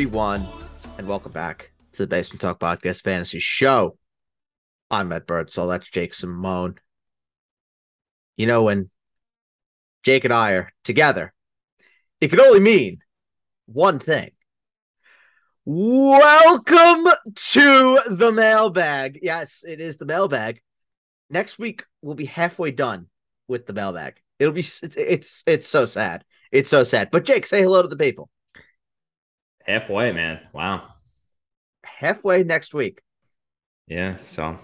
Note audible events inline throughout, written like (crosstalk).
Everyone, and welcome back to the Basement Talk Podcast Fantasy Show. I'm Matt so That's Jake Simone. You know, when Jake and I are together, it can only mean one thing. Welcome to the mailbag. Yes, it is the mailbag. Next week we'll be halfway done with the mailbag. It'll be it's it's, it's so sad. It's so sad. But Jake, say hello to the people. Halfway, man. Wow. Halfway next week. Yeah. So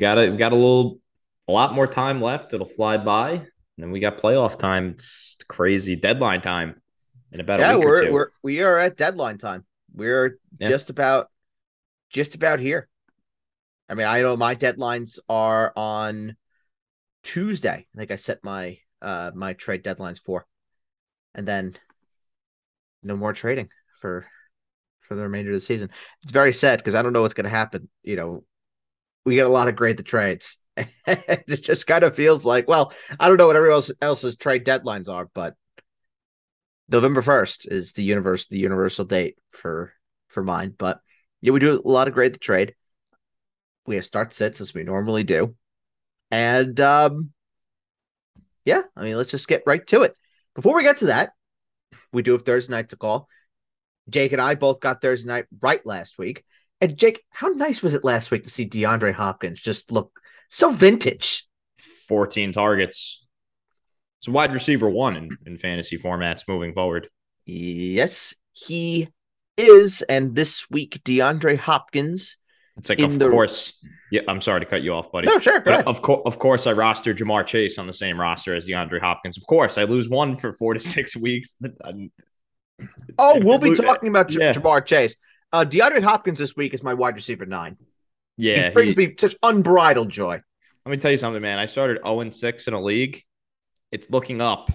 got a got a little a lot more time left. It'll fly by. And then we got playoff time. It's crazy deadline time in about yeah, a week we're, or two. we're we are at deadline time. We're Yeah. just about just about here. I mean, I know my deadlines are on Tuesday. I think I set my uh my trade deadlines for. And then no more trading for for the remainder of the season. It's very sad because I don't know what's gonna happen. You know, we get a lot of great the trades. (laughs) it just kind of feels like, well, I don't know what everyone else else's trade deadlines are, but November first is the universe the universal date for for mine. But yeah, we do a lot of grade the trade. We have start sits as we normally do, and um, yeah, I mean let's just get right to it. Before we get to that, we do have Thursday night to call. Jake and I both got Thursday night right last week. And Jake, how nice was it last week to see DeAndre Hopkins just look so vintage? 14 targets. It's a wide receiver one in, in fantasy formats moving forward. Yes, he is. And this week, DeAndre Hopkins. It's like, of the- course. Yeah, I'm sorry to cut you off, buddy. No, sure, But of course, of course, I rostered Ja'Marr Chase on the same roster as DeAndre Hopkins. Of course, I lose one for four to (laughs) six weeks. Um, Oh, we'll be talking about J- yeah. Ja'Marr Chase. Uh, DeAndre Hopkins this week is my wide receiver nine. Yeah, he brings he- me such unbridled joy. Let me tell you something, man. I started 0 and 6 in a league. It's looking up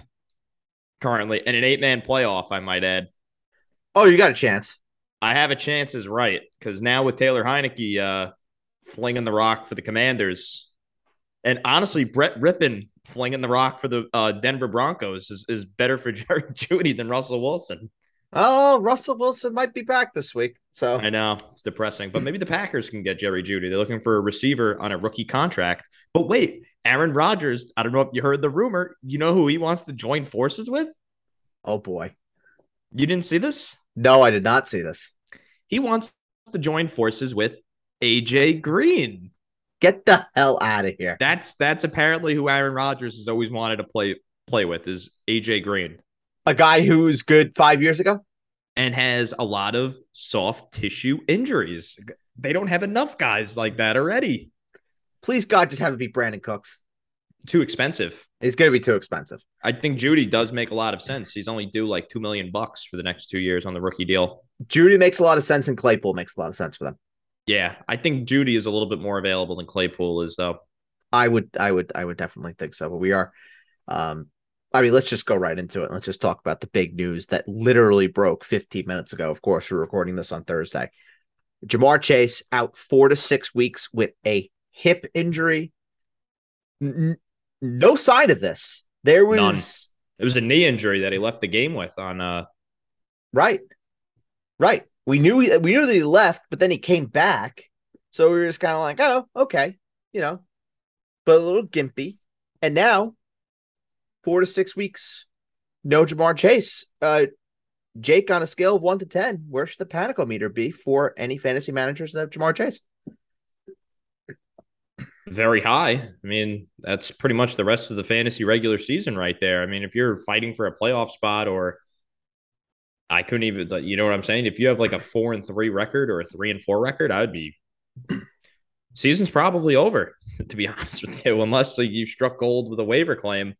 currently, and an eight man playoff, I might add. Oh, you got a chance. I have a chance is right because now with Taylor Heinicke uh, flinging the rock for the Commanders, and honestly, Brett Rypien flinging the rock for the uh, Denver Broncos is, is better for (laughs) Jerry Jeudy than Russell Wilson. Oh, Russell Wilson might be back this week. So I know it's depressing, but maybe the Packers can get Jerry Jeudy. They're looking for a receiver on a rookie contract. But wait, Aaron Rodgers, I don't know if you heard the rumor. You know who he wants to join forces with? oh boy. You didn't see this? No, I did not see this. He wants to join forces with AJ Green. Get the hell out of here. That's that's apparently who Aaron Rodgers has always wanted to play play with is AJ Green A guy who was good five years ago. and has a lot of soft tissue injuries. They don't have enough guys like that already. Please God, just have it be Brandin Cooks. Too expensive. It's going to be too expensive. I think Jeudy does make a lot of sense. He's only due like two million bucks for the next two years on the rookie deal. Jeudy makes a lot of sense, and Claypool makes a lot of sense for them. Yeah, I think Jeudy is a little bit more available than Claypool is, though. I would, I would, I would definitely think so. But we are, um, I mean, let's just go right into it. Let's just talk about the big news that literally broke 15 minutes ago. Of course, we're recording this on Thursday. Ja'Marr Chase out four to six weeks with a hip injury. N- no sign of this. There was None. It was a knee injury that he left the game with on. uh right, right. We knew we knew that he left, but then he came back. So we were just kind of like, oh, okay, you know, but a little gimpy. And now, four to six weeks, no Ja'Marr Chase. Uh, Jake, on a scale of one to ten, where should the panicometer be for any fantasy managers that have Ja'Marr Chase? very high. I mean, that's pretty much the rest of the fantasy regular season right there. I mean, if you're fighting for a playoff spot or I couldn't even you know what I'm saying? If you have like a 4 and 3 record or a 3 and 4 record, I would be (clears throat) season's probably over (laughs) to be honest with you unless like, you struck gold with a waiver claim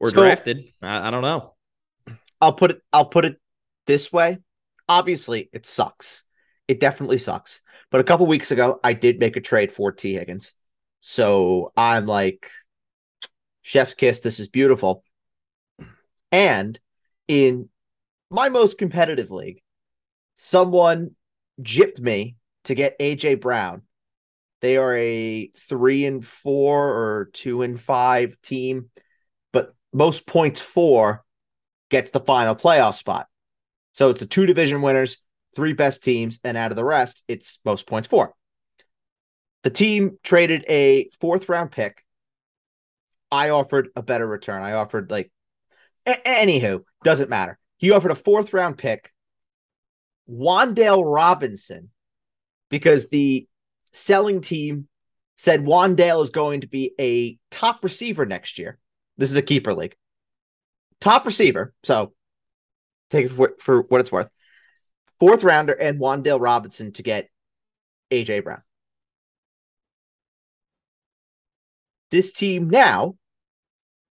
or So- drafted. I, I don't know. I'll put it. I'll put it this way. Obviously, it sucks. It definitely sucks. But a couple weeks ago, I did make a trade for Tee Higgins, so I'm like, chef's kiss. This is beautiful. And in my most competitive league, someone gypped me to get AJ Brown. They are a three and four or two and five team, but most points for gets the final playoff spot. So it's the two division winners, three best teams, and out of the rest, it's most points for. The team traded a fourth round pick. I offered a better return. I offered like, a- anywho, doesn't matter. He offered a fourth round pick, Wan'Dale Robinson, because the selling team said Wan'Dale is going to be a top receiver next year. This is a keeper league. Top receiver. So take it for, for what it's worth. Fourth rounder and Wan'Dale Robinson to get AJ Brown. This team now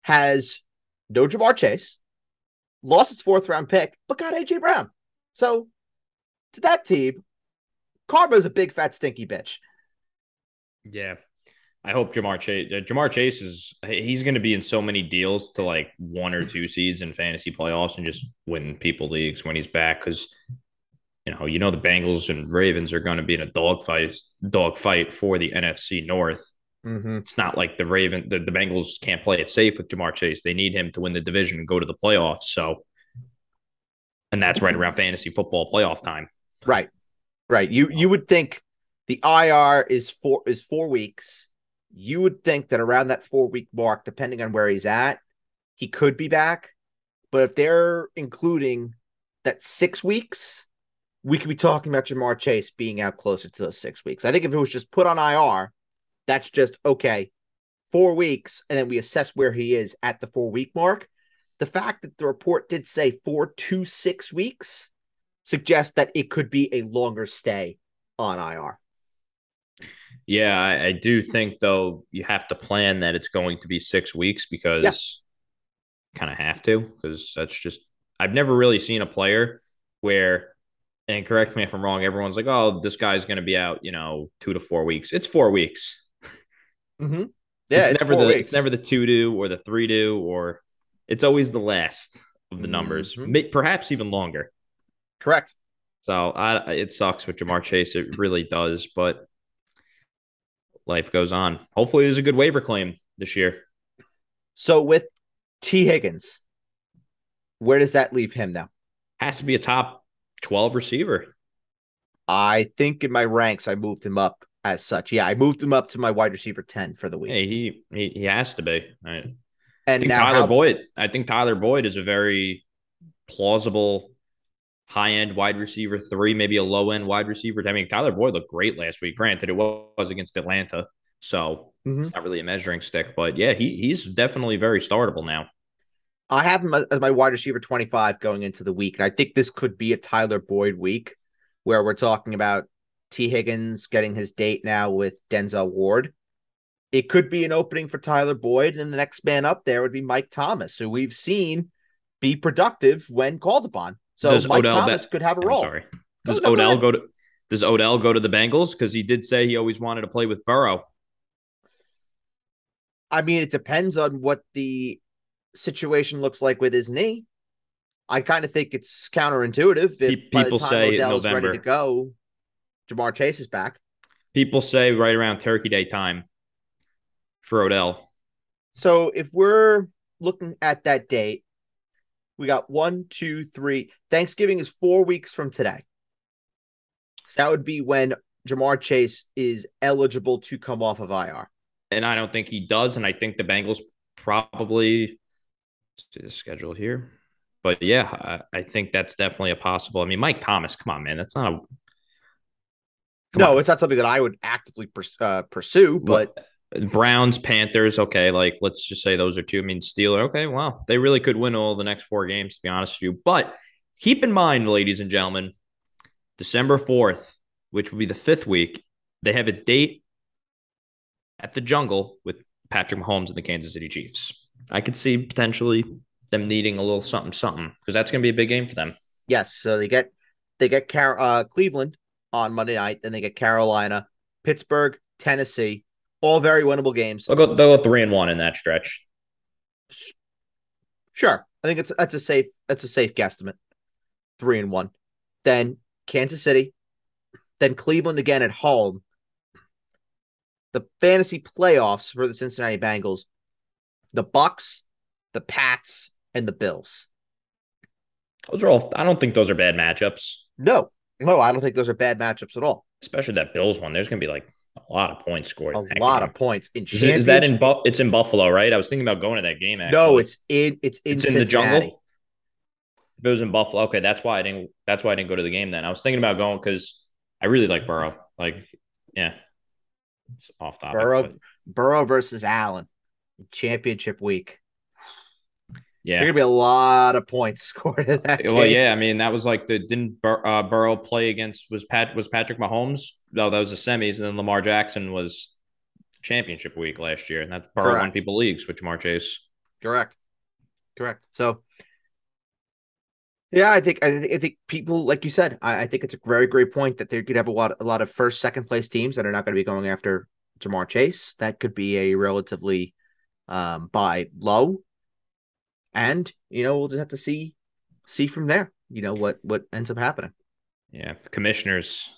has no Ja'Marr Chase, lost its fourth round pick, but got AJ Brown. So to that team, Karma's a big fat stinky bitch. Yeah. I hope Ja'Marr Chase. Uh, Ja'Marr Chase is he's going to be in so many deals to like one or two seeds in fantasy playoffs and just win people leagues when he's back because you know you know the Bengals and Ravens are going to be in a dog fight dog fight for the NFC North. Mm-hmm. It's not like the Raven the, the Bengals can't play it safe with Ja'Marr Chase. They need him to win the division and go to the playoffs. So, and that's right around fantasy football playoff time. Right, right. You you would think the IR is four is four weeks you would think that around that four week mark, depending on where he's at, he could be back. But if they're including that six weeks, we could be talking about Ja'Marr Chase being out closer to those six weeks. I think if it was just put on IR, that's just okay, four weeks, and then we assess where he is at the four week mark. The fact that the report did say four to six weeks suggests that it could be a longer stay on IR. Yeah, I, I, do think though you have to plan that it's going to be six weeks because yeah. kind of have to because that's just I've never really seen a player where and correct me if I'm wrong. Everyone's like, "Oh, this guy's going to be out," you know, two to four weeks. It's four weeks. Mm-hmm. Yeah, it's, it's never the weeks. it's never the two do or the three do or it's always the last of the numbers, mm-hmm. perhaps even longer. Correct. So I, it sucks with Ja'Marr Chase. It really does, but life goes on. Hopefully, there's a good waiver claim this year. So with Tee Higgins, where does that leave him now? Has to be a top 12 receiver. I think in my ranks, I moved him up as such. Yeah, I moved him up to my wide receiver 10 for the week. Hey, he he, he has to be. I, and I think Tyler how, Boyd. I think Tyler Boyd is a very plausible high end wide receiver three, maybe a low end wide receiver. I mean, Tyler Boyd looked great last week. Granted, it was against Atlanta, so mm-hmm. it's not really a measuring stick. But yeah, he he's definitely very startable now. I have him as my wide receiver 25 going into the week. And I think this could be a Tyler Boyd week where we're talking about Tee Higgins getting his date now with Denzel Ward. It could be an opening for Tyler Boyd, and the next man up there would be Mike Thomas, who we've seen be productive when called upon. So does Mike Odell Thomas could have a role. I'm sorry. Oh, does no, Odell go, go to does Odell go to the Bengals? Because he did say he always wanted to play with Burrow. I mean, it depends on what the situation looks like with his knee. I kind of think it's counterintuitive. If people say Odell's November. ready to go, Ja'Marr Chase is back. People say right around Turkey Day time for Odell. So if we're looking at that date, we got one, two, three. Thanksgiving is four weeks from today. So that would be when Ja'Marr Chase is eligible to come off of IR. And I don't think he does. And I think the Bengals probably see the schedule here. But yeah, I, I, think that's definitely a possible. I mean, Mike Thomas, come on, man. That's not a. no, on. it's not something that I would actively pers- uh, pursue, but. but Browns, Panthers, okay, like let's just say those are two. I mean, Steeler, okay, well, they really could win all the next four games, to be honest with you. But keep in mind, ladies and gentlemen, December 4th, which will be the fifth week, they have a date at the jungle with Patrick Mahomes and the Kansas City Chiefs. I could see potentially them needing a little something, something, because that's going to be a big game for them. Yes. So they get they get Car- uh, Cleveland on Monday night, then they get Carolina, Pittsburgh, Tennessee, all very winnable games. They'll go, they'll go three and one in that stretch. Sure, I think it's that's a safe that's a safe guesstimate. Three and one, then Kansas City, then Cleveland again at home. The fantasy playoffs for the Cincinnati Bengals, the Bucks, the Pats, and the Bills. Those are all. I don't think those are bad matchups. No, no, I don't think those are bad matchups at all. Especially that Bills one. There's going to be like a lot of points scored. A lot game. of points in. Is, is, that in? Bu- it's in Buffalo, right? I was thinking about going to that game. Actually. No, it's in. It's in. It's in the jungle. If it was in Buffalo, okay, that's why I didn't. That's why I didn't go to the game. Then I was thinking about going because I really like Burrow. Like, yeah, it's off topic. Burrow, but... Burrow versus Allen, championship week. Yeah, there's gonna be a lot of points (laughs) scored in that. Well, game. yeah, I mean that was like the didn't Bur- uh, Burrow play against was Pat was Patrick Mahomes? No, that was the semis, and then Lamar Jackson was championship week last year, and that's Burrow Correct. won people leagues with Ja'Marr Chase. Correct, correct. So, yeah, I think I think, I think people like you said, I, I think it's a very great point that they could have a lot a lot of first second place teams that are not going to be going after Ja'Marr Chase. That could be a relatively um, buy low and you know we'll just have to see see from there. You know what what ends up happening. Yeah, commissioners,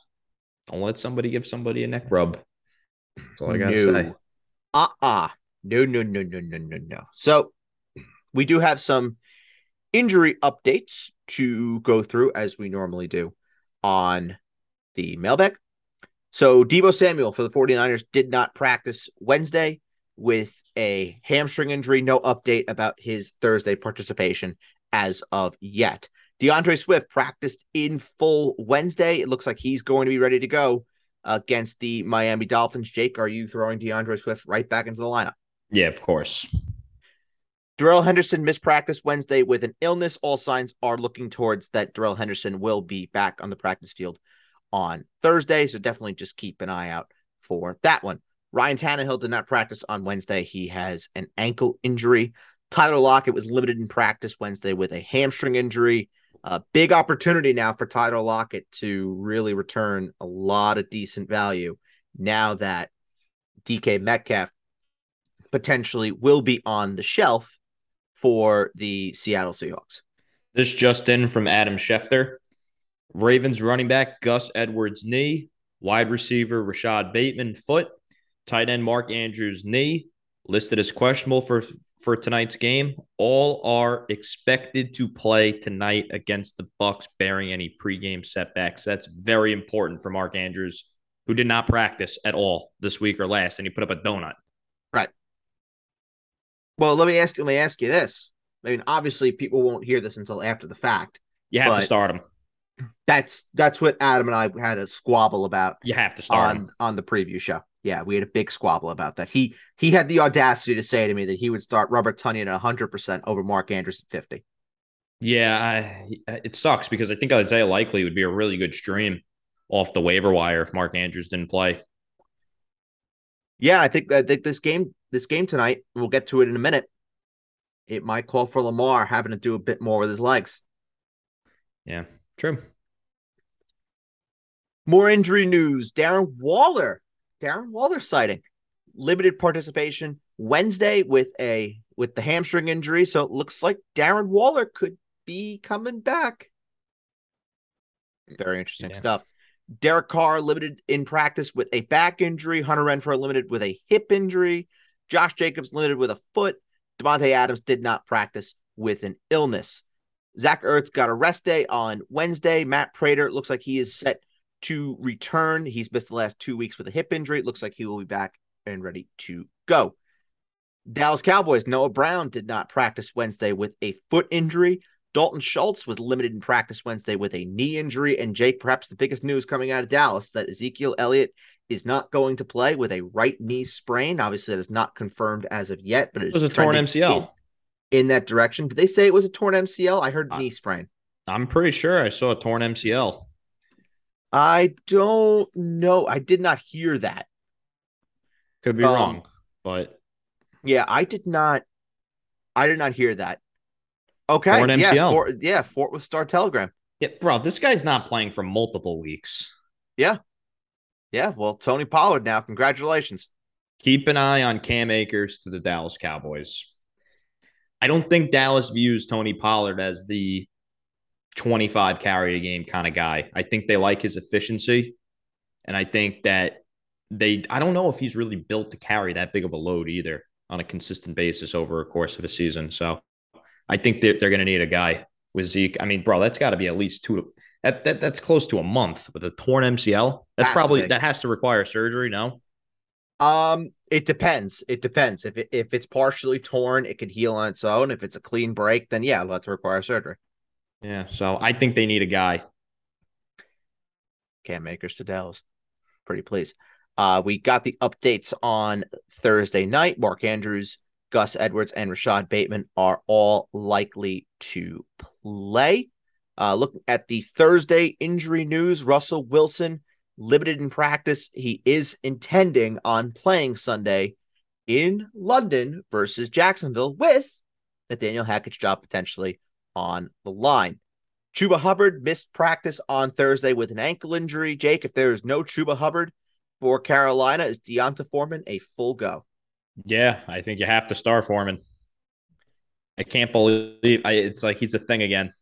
don't let somebody give somebody a neck rub. That's all I gotta no. say. Uh uh no no no no no no no. So we do have some injury updates to go through as we normally do on the mailbag. So Deebo Samuel for the 49ers did not practice Wednesday with a hamstring injury. No update about his Thursday participation as of yet. DeAndre Swift practiced in full Wednesday. It looks like he's going to be ready to go against the Miami Dolphins. Jake, are you throwing DeAndre Swift right back into the lineup? Yeah, of course. Darrell Henderson missed practice Wednesday with an illness. All signs are looking towards that Darrell Henderson will be back on the practice field on Thursday. So definitely just keep an eye out for that one. Ryan Tannehill did not practice on Wednesday. He has an ankle injury. Tyler Lockett was limited in practice Wednesday with a hamstring injury. A big opportunity now for Tyler Lockett to really return a lot of decent value now that DK Metcalf potentially will be on the shelf for the Seattle Seahawks. This just in from Adam Schefter. Ravens running back Gus Edwards knee, wide receiver Rashod Bateman foot, Tight end Mark Andrews knee listed as questionable for for tonight's game. All are expected to play tonight against the Bucks, bearing any pregame setbacks. That's very important for Mark Andrews, who did not practice at all this week or last, and he put up a donut. Right. Well, let me ask. You let me ask you this. I mean, obviously, people won't hear this until after the fact. You have to start him. That's that's what Adam and I had a squabble about. You have to start on him. on the preview show. Yeah, we had a big squabble about that. He he had the audacity to say to me that he would start Robert Tonyan at 100% over Mark Andrews at 50. Yeah, I, uh, it sucks because I think Isaiah Likely would be a really good stream off the waiver wire if Mark Andrews didn't play. Yeah, I think I think this game this game tonight, we'll get to it in a minute. It might call for Lamar having to do a bit more with his legs. Yeah, true. More injury news. Darren Waller Darren Waller sighting. Limited participation Wednesday with a with the hamstring injury, so it looks like Darren Waller could be coming back. Very interesting yeah. stuff. Derek Carr limited in practice with a back injury. Hunter Renfrow limited with a hip injury. Josh Jacobs limited with a foot. Davante Adams did not practice with an illness. Zach Ertz got a rest day on Wednesday. Matt Prater looks like he is set to return. He's missed the last two weeks with a hip injury. It looks like he will be back and ready to go. Dallas Cowboys, Noah Brown did not practice Wednesday with a foot injury. Dalton Schultz was limited in practice Wednesday with a knee injury. And Jake, perhaps the biggest news coming out of Dallas that Ezekiel Elliott is not going to play with a right knee sprain. Obviously, that is not confirmed as of yet, but it was a torn MCL in, in, that direction. Did they say it was a torn MCL? I heard knee sprain. I'm pretty sure I saw a torn MCL. I don't know. I did not hear that. Could be um, wrong, but yeah, I did not. I did not hear that. Okay, Fort MCL. yeah, Fort, yeah, Fort Worth Star Telegram. Yeah, bro, this guy's not playing for multiple weeks. Yeah, yeah. Well, Tony Pollard now. Congratulations. Keep an eye on Cam Akers to the Dallas Cowboys. I don't think Dallas views Tony Pollard as the 25 carry a game kind of guy. I think they like his efficiency. And I think that they, I don't know if he's really built to carry that big of a load either on a consistent basis over a course of a season. So I think they're, they're going to need a guy with Zeke. I mean, bro, that's got to be at least two. That, that that's close to a month with a torn MCL. That's probably that has to require surgery. No, Um, it depends. It depends. If it, if it's partially torn, it could heal on its own. If it's a clean break, then yeah, let's require surgery. Yeah. So I think they need a guy. Cam Akers to Dallas. Pretty pleased. Uh, we got the updates on Thursday night. Mark Andrews, Gus Edwards, and Rashod Bateman are all likely to play. Uh, looking at the Thursday injury news, Russell Wilson limited in practice. He is intending on playing Sunday in London versus Jacksonville with Nathaniel Hackett's job potentially on the line. Chuba Hubbard missed practice on Thursday with an ankle injury. Jake, if there is no Chuba Hubbard for Carolina, is D'Onta Foreman a full go? Yeah, I think you have to start Foreman. I can't believe I, it's like he's a thing again.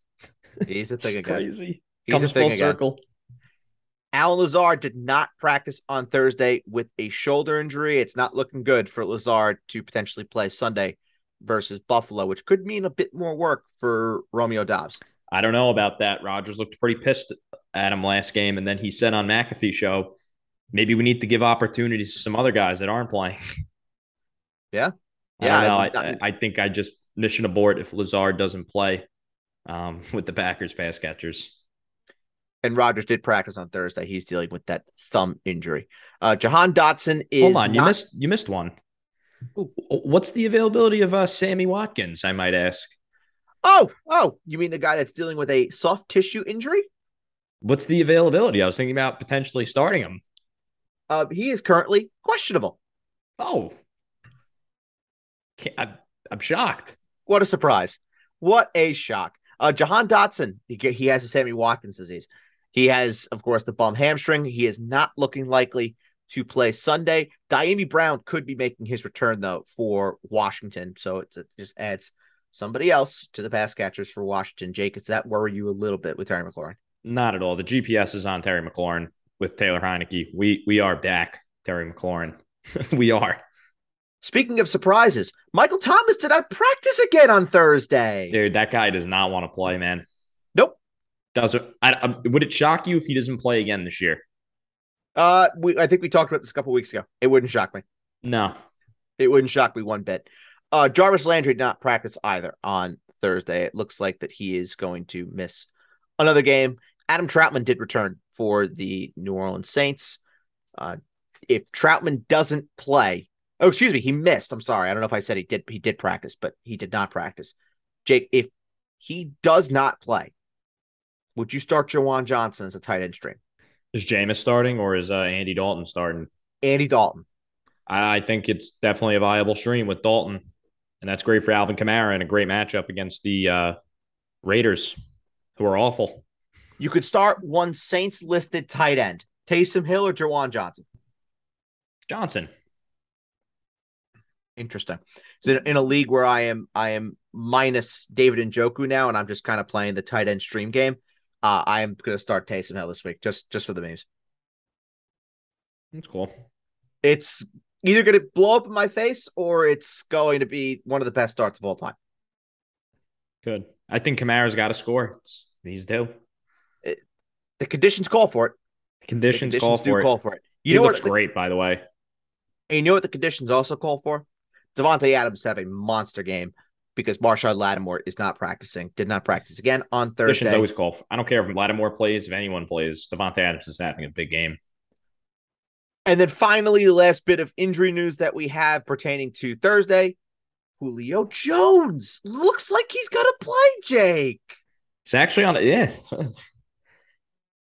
He's a (laughs) thing again. Crazy. He's a Comes thing full again. circle. Allen Lazard did not practice on Thursday with a shoulder injury. It's not looking good for Lazard to potentially play Sunday versus Buffalo, which could mean a bit more work for Romeo Doubs. I don't know about that. Rodgers looked pretty pissed at him last game, and then he said on McAfee show, maybe we need to give opportunities to some other guys that aren't playing. (laughs) Yeah. I Yeah, don't know. I- I, I think I just mission abort if Lazard doesn't play um, (laughs) with the Packers pass catchers. And Rodgers did practice on Thursday. He's dealing with that thumb injury. Uh, Jahan Dotson is Hold on, you not- missed you missed one. What's the availability of uh, Sammy Watkins? I might ask. Oh, oh, you mean the guy that's dealing with a soft tissue injury? What's the availability? I was thinking about potentially starting him. Uh, he is currently questionable. Oh, I'm, I'm shocked. What a surprise. What a shock. Uh, Jahan Dotson, he, he has a Sammy Watkins disease. He has, of course, the bum hamstring. He is not looking likely to play Sunday. Dyami Brown could be making his return, though, for Washington. So it just adds somebody else to the pass catchers for Washington. Jake, does that worry you a little bit with Terry McLaurin? Not at all. The GPS is on Terry McLaurin with Taylor Heinicke. We we are back, Terry McLaurin. (laughs) we are. Speaking of surprises, Michael Thomas did not practice again on Thursday. Dude, that guy does not want to play, man. Nope. Doesn't. I, I, would it shock you if he doesn't play again this year? Uh, we, I think we talked about this a couple weeks ago. It wouldn't shock me. No. It wouldn't shock me one bit. Uh, Jarvis Landry did not practice either on Thursday. It looks like that he is going to miss another game. Adam Trautman did return for the New Orleans Saints. Uh, if Trautman doesn't play, oh, excuse me, he missed. I'm sorry. I don't know if I said he did. He did practice, but he did not practice. Jake, if he does not play, would you start Juwan Johnson as a tight end stream? Is Jameis starting or is uh, Andy Dalton starting? Andy Dalton. I, I think it's definitely a viable stream with Dalton, and that's great for Alvin Kamara and a great matchup against the uh, Raiders, who are awful. You could start one Saints listed tight end, Taysom Hill or Juwan Johnson. Johnson. Interesting. So in a league where I am, I am minus David Njoku now, and I'm just kind of playing the tight end stream game. Uh, I am going to start Taysom Hill this week, just just for the memes. That's cool. It's either going to blow up in my face or it's going to be one of the best starts of all time. Good. I think Kamara's got to score. It's these do. The conditions call for it. The Conditions, conditions call for it. call for it. You he know looks what? the- great, by the way. and you know what the conditions also call for? Davante Adams to have a monster game because Marshon Lattimore is not practicing. Did not practice again on Thursday. always call. I don't care if Lattimore plays, if anyone plays. Davante Adams is having a big game. And then finally, the last bit of injury news that we have pertaining to Thursday Julio Jones looks like he's going to play, Jake. It's actually on. Yeah,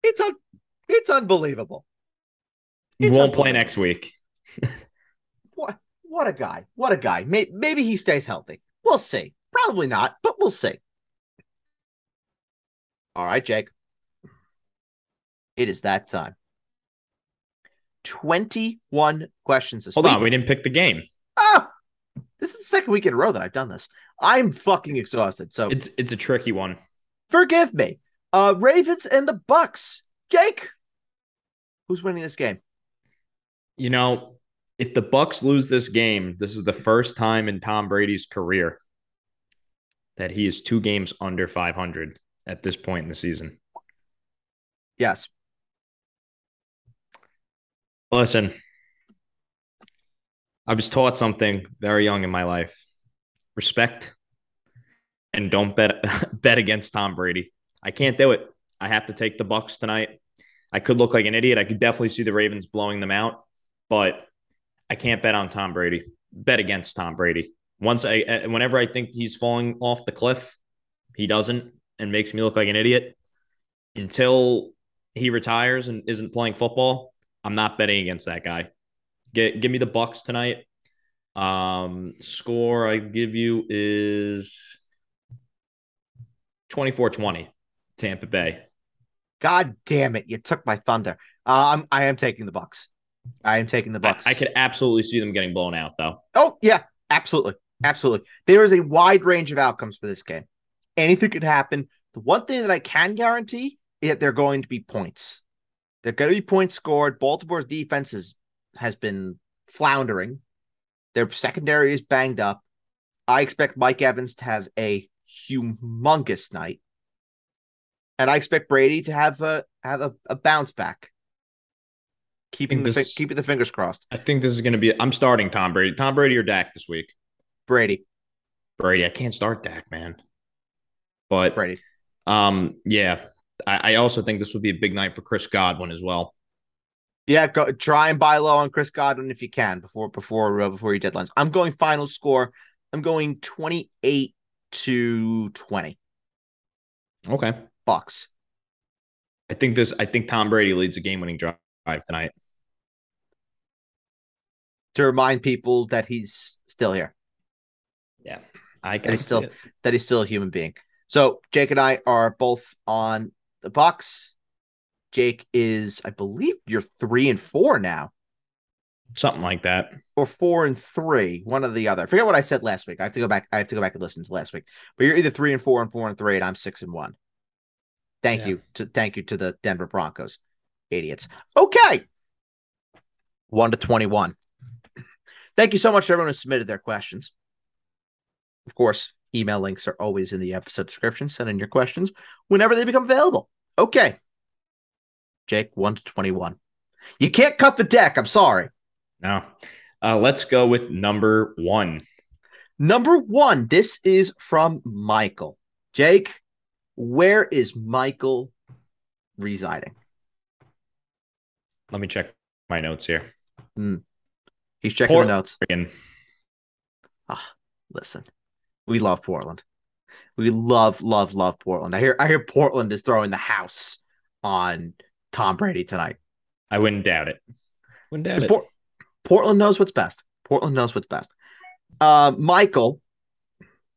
It's un- it's unbelievable. he It's won't play next week. (laughs) What, what a guy. What a guy. May- maybe he stays healthy. We'll see. Probably not, but we'll see. All right, Jake. It is that time. 21 questions this Hold week. on, we didn't pick the game. Ah, this is the second week in a row that I've done this. I'm fucking exhausted. So It's it's a tricky one. forgive me. Uh Ravens and the Bucks. Jake, who's winning this game? You know, if the Bucks lose this game, this is the first time in Tom Brady's career that he is two games under 500 at this point in the season. Yes. Listen, I was taught something very young in my life respect and don't bet (laughs) bet against Tom Brady. I can't do it. I have to take the Bucks tonight. I could look like an idiot. I could definitely see the Ravens blowing them out, but I can't bet on Tom Brady. Bet against Tom Brady. Once I, whenever I think he's falling off the cliff, he doesn't and makes me look like an idiot. Until he retires and isn't playing football, I'm not betting against that guy. Get, give me the Bucks tonight. Um, score I give you is 24-20, Tampa Bay. God damn it! You took my thunder. Uh, I'm I am taking the Bucs. I am taking the Bucs. I, I could absolutely see them getting blown out, though. Oh yeah, absolutely, absolutely. There is a wide range of outcomes for this game. Anything could happen. The one thing that I can guarantee is that they're going to be points. They're going to be points scored. Baltimore's defense is, has been floundering. Their secondary is banged up. I expect Mike Evans to have a humongous night and I expect Brady to have a have a, a bounce back. Keeping the this, keeping the fingers crossed. I think this is going to be. I'm starting Tom Brady. Tom Brady or Dak this week. Brady. Brady. I can't start Dak, man. But Brady. Um. Yeah. I, I also think this would be a big night for Chris Godwin as well. Yeah, go try and buy low on Chris Godwin if you can before before uh, before your deadlines. I'm going final score. I'm going 28 to 20. Okay. Bucks. I think this. I think Tom Brady leads a game-winning drive tonight. To remind people that he's still here. Yeah, I he's still it. that he's still a human being. So Jake and I are both on the Bucs. Jake is, I believe, you're three and four now. Something like that. Or four and three, one or the other. I forget what I said last week. I have to go back. I have to go back and listen to last week. But you're either three and four and four and three, and I'm six and one. Thank yeah. you to thank you to the Denver Broncos. Idiots. Okay. 1 to 21. Thank you so much to everyone who submitted their questions. Of course, email links are always in the episode description. Send in your questions whenever they become available. Okay. Jake, 1 to 21. You can't cut the deck. I'm sorry. No. Uh, let's go with number one. Number one. This is from Michael. Jake, where is Michael residing? Let me check my notes here. Mm. He's checking Portland. the notes. Again. Ah, listen, we love Portland. We love, love, love Portland. I hear, I hear Portland is throwing the house on Tom Brady tonight. I wouldn't doubt it. Wouldn't doubt it. Por- Portland knows what's best. Portland knows what's best. Uh, Michael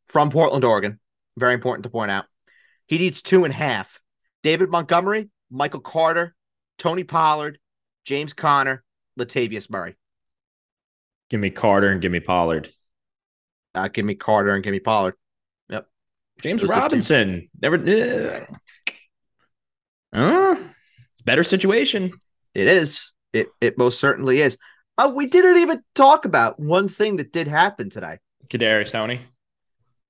from Portland, Oregon. Very important to point out. He needs two and a half. David Montgomery, Michael Carter, Tony Pollard, James Conner, Latavius Murray. Give me Carter and give me Pollard. Uh, give me Carter and give me Pollard. Yep. James Those Robinson. Never. Uh, uh, it's better situation. It is. It it most certainly is. Uh, we didn't even talk about one thing that did happen today. Kadarius Toney.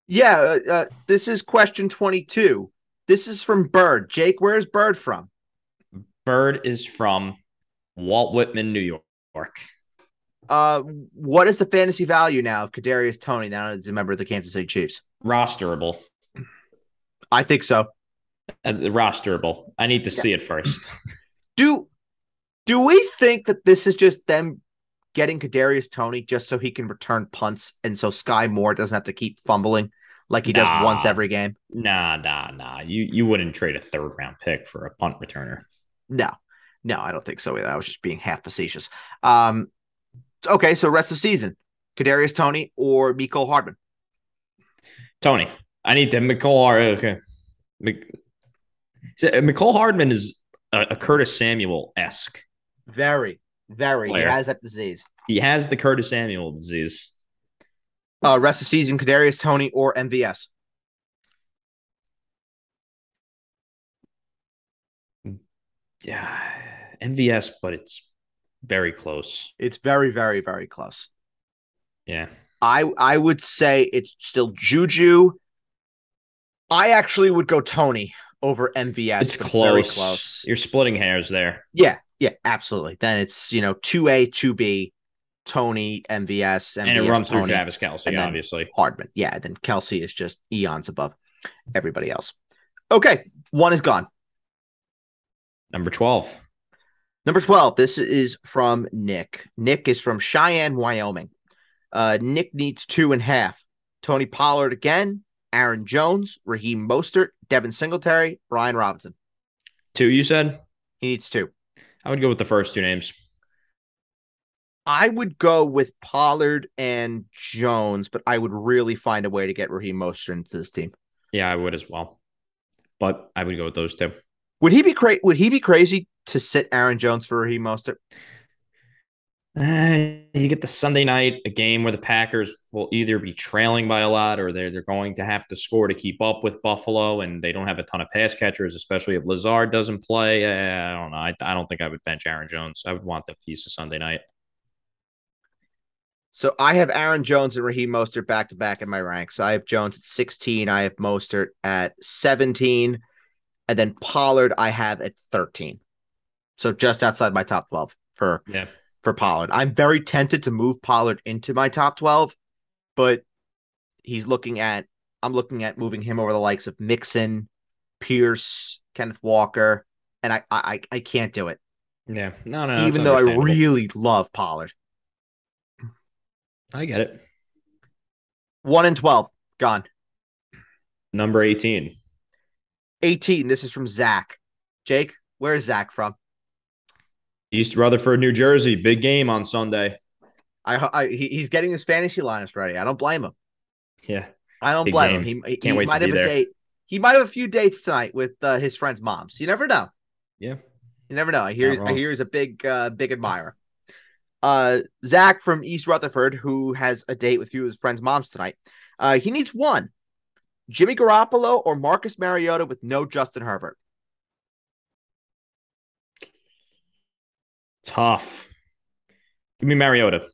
Yeah, uh, uh, this is question 22. This is from Bird. Jake, where's Bird from? Bird is from Walt Whitman, New York. Uh, what is the fantasy value now of Kadarius Toney now as a member of the Kansas City Chiefs? Rosterable. I think so. Uh, rosterable. I need to yeah. see it first. (laughs) do do we think that this is just them getting Kadarius Toney just so he can return punts and so Skyy Moore doesn't have to keep fumbling like he nah, does once every game. Nah, nah, nah. You you wouldn't trade a third round pick for a punt returner. No, no, I don't think so either. I was just being half facetious. Um, okay, so rest of season, Kadarius Toney or Mecole Hardman. Toney, I need to Mecole. Okay, Mecole Hardman is a, a Curtis Samuel esque. Very, very. Player. He has that disease. He has the Curtis Samuel disease. Uh, rest of season, Kadarius Toney or MVS. Yeah, MVS, but it's very close. It's very, very, very close. Yeah. I I would say it's still Juju, I actually would go Toney over MVS. It's close. very close. You're splitting hairs there. Yeah, yeah, absolutely. Then it's you know two A, two B, Toney, MVS, MVS and it runs Toney, through Travis Kelce, obviously. Hardman, yeah. Then Kelce is just eons above everybody else. Okay, one is gone. Number twelve. Number twelve. This is from Nick. Nick is from Cheyenne, Wyoming. Uh, Nick needs two and a half. Tony Pollard again. Aaron Jones, Raheem Mostert, Devin Singletary, Brian Robinson. Two, you said? He needs two. I would go with the first two names. I would go with Pollard and Jones, but I would really find a way to get Raheem Mostert into this team. Yeah, I would as well. But I would go with those two. Would he be cra- Would he be crazy to sit Aaron Jones for Raheem Mostert? Uh, you get the Sunday night a game where the Packers will either be trailing by a lot or they're they're going to have to score to keep up with Buffalo, and they don't have a ton of pass catchers, especially if Lazard doesn't play. Uh, I don't know. I, I don't think I would bench Aaron Jones. I would want the piece of Sunday night. So I have Aaron Jones and Raheem Mostert back to back in my ranks. I have Jones at 16. I have Mostert at 17. And then Pollard I have at 13. So just outside my top 12 for yeah for Pollard. I'm very tempted to move Pollard into my top 12, but he's looking at I'm looking at moving him over the likes of Mixon, Pierce, Kenneth Walker, and I I I can't do it. Yeah. No, no, Even though I really love Pollard. I get it. 1 and 12 gone. Number 18. 18. This is from Zach. Jake, where is Zach from? East Rutherford, New Jersey. Big game on Sunday. I, I he's getting his fantasy lineups ready. I don't blame him. Yeah, I don't blame game. him. He, Can't he wait might have a there. date. He might have a few dates tonight with uh, his friends' moms. You never know. Yeah, you never know. I hear I hear he's a big uh, big admirer. Uh, Zach from East Rutherford, who has a date with a few of his friends' moms tonight. Uh, he needs one: Jimmy Garoppolo or Marcus Mariota with no Justin Herbert. Tough. Give me Mariota.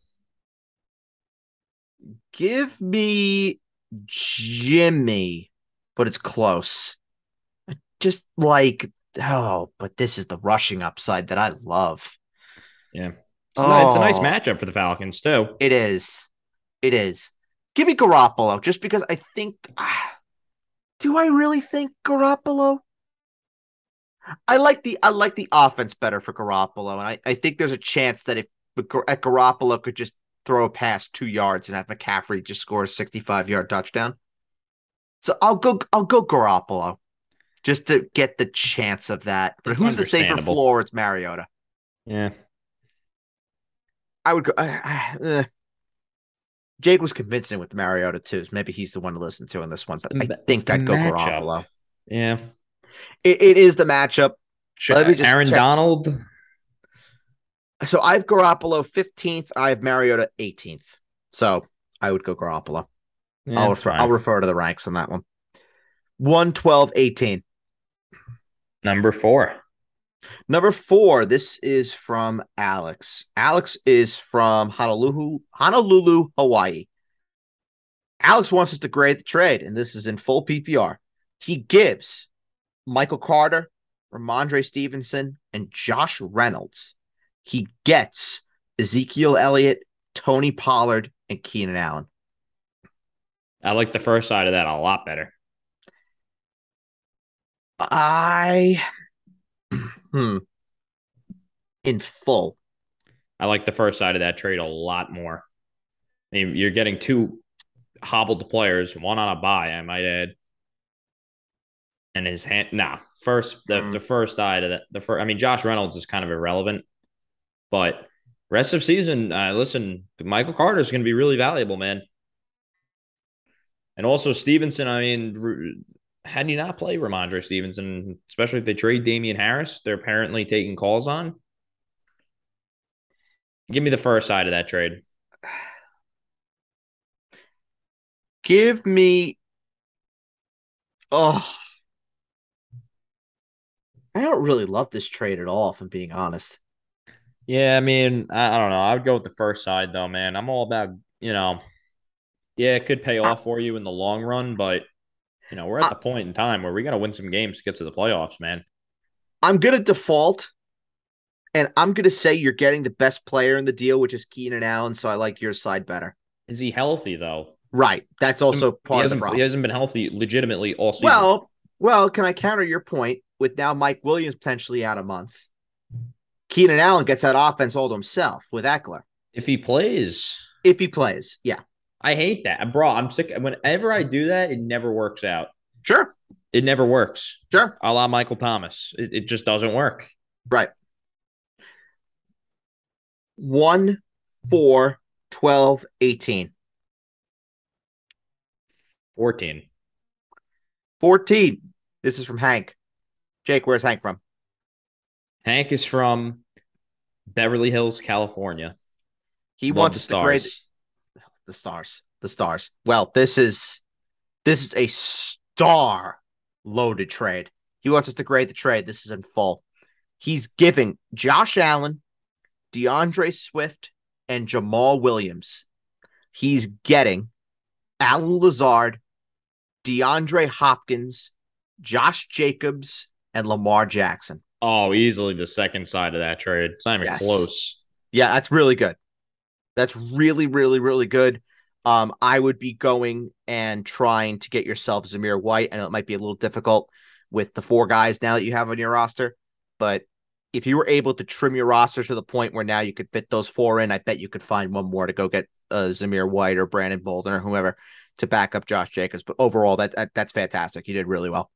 Give me Jimmy, but it's close. Just like, oh, but this is the rushing upside that I love. Yeah. It's, oh, it's a nice oh. matchup for the Falcons, too. It is. It is. Give me Garoppolo just because I think. Ah, (sighs) do I really think Garoppolo? I like the I like the offense better for Garoppolo, and I, I think there's a chance that if Garoppolo could just throw a pass two yards and have McCaffrey just score a 65 yard touchdown. So I'll go I'll go Garoppolo just to get the chance of that. But it's who's the safer floor? It's Mariota. Yeah, I would go. Uh, uh, Jake was convincing with Mariota too. So maybe he's the one to listen to in this one. But I think I'd go Garoppolo. Yeah, it, it is the matchup. Let me just Aaron check. Donald. So I have Garoppolo 15th. I have Mariota 18th. So I would go Garoppolo. Yeah, I'll, refer, I'll refer to the ranks on that one. 112 18. Number four. Number four. This is from Alex. Alex is from Honolulu, Honolulu, Hawaii. Alex wants us to grade the trade, and this is in full PPR. He gives Michael Carter, Rhamondre Stevenson, and Josh Reynolds. He gets Ezekiel Elliott, Tony Pollard, and Keenan Allen. I like the first side of that a lot better. I hmm in full. I like the first side of that trade a lot more. I mean, you're getting two hobbled players, one on a buy, I might add, and his hand. Nah, first the mm. the first side of the the first. I mean, Josh Reynolds is kind of irrelevant, but rest of season, uh, listen, Michael Carter is going to be really valuable, man. And also Stevenson. I mean, had you not play Rhamondre Stevenson, especially if they trade Damien Harris? They're apparently taking calls on. Give me the first side of that trade. Give me. Oh, I don't really love this trade at all, if I'm being honest. Yeah, I mean, I, I don't know. I would go with the first side though, man. I'm all about, you know, yeah, it could pay off for you in the long run, but You know, we're at the point in time where we got to win some games to get to the playoffs, man. I'm going to default and I'm going to say you're getting the best player in the deal, which is Keenan Allen. So I like your side better. Is he healthy, though? Right. That's also part of the problem. He hasn't been healthy legitimately all season. Well, well, can I counter your point with now Mike Williams potentially out a month? Keenan Allen gets that offense all to himself with Ekeler. If he plays. If he plays, yeah. I hate that. Bro, I'm sick. Whenever I do that, it never works out. Sure. It never works. Sure. A la Michael Thomas. It, it just doesn't work. Right. 1, 4, 12, 18. 14. 14. This is from Hank. Jake, where's Hank from? Hank is from Beverly Hills, California. He Love wants the stars. Grade... The stars. The stars. Well, this is this is a star loaded trade. He wants us to grade the trade. This is in full. He's giving Josh Allen, D'Andre Swift, and Jamaal Williams. He's getting Allen Lazard, DeAndre Hopkins, Josh Jacobs, and Lamar Jackson. Oh, easily the second side of that trade. It's not even yes. close. Yeah, that's really good. That's really, really, really good. Um, I would be going and trying to get yourself Zamir White. I know it might be a little difficult with the four guys now that you have on your roster, but if you were able to trim your roster to the point where now you could fit those four in, I bet you could find one more to go get uh, Zamir White or Brandon Bolden or whoever to back up Josh Jacobs. But overall, that, that that's fantastic. You did really well.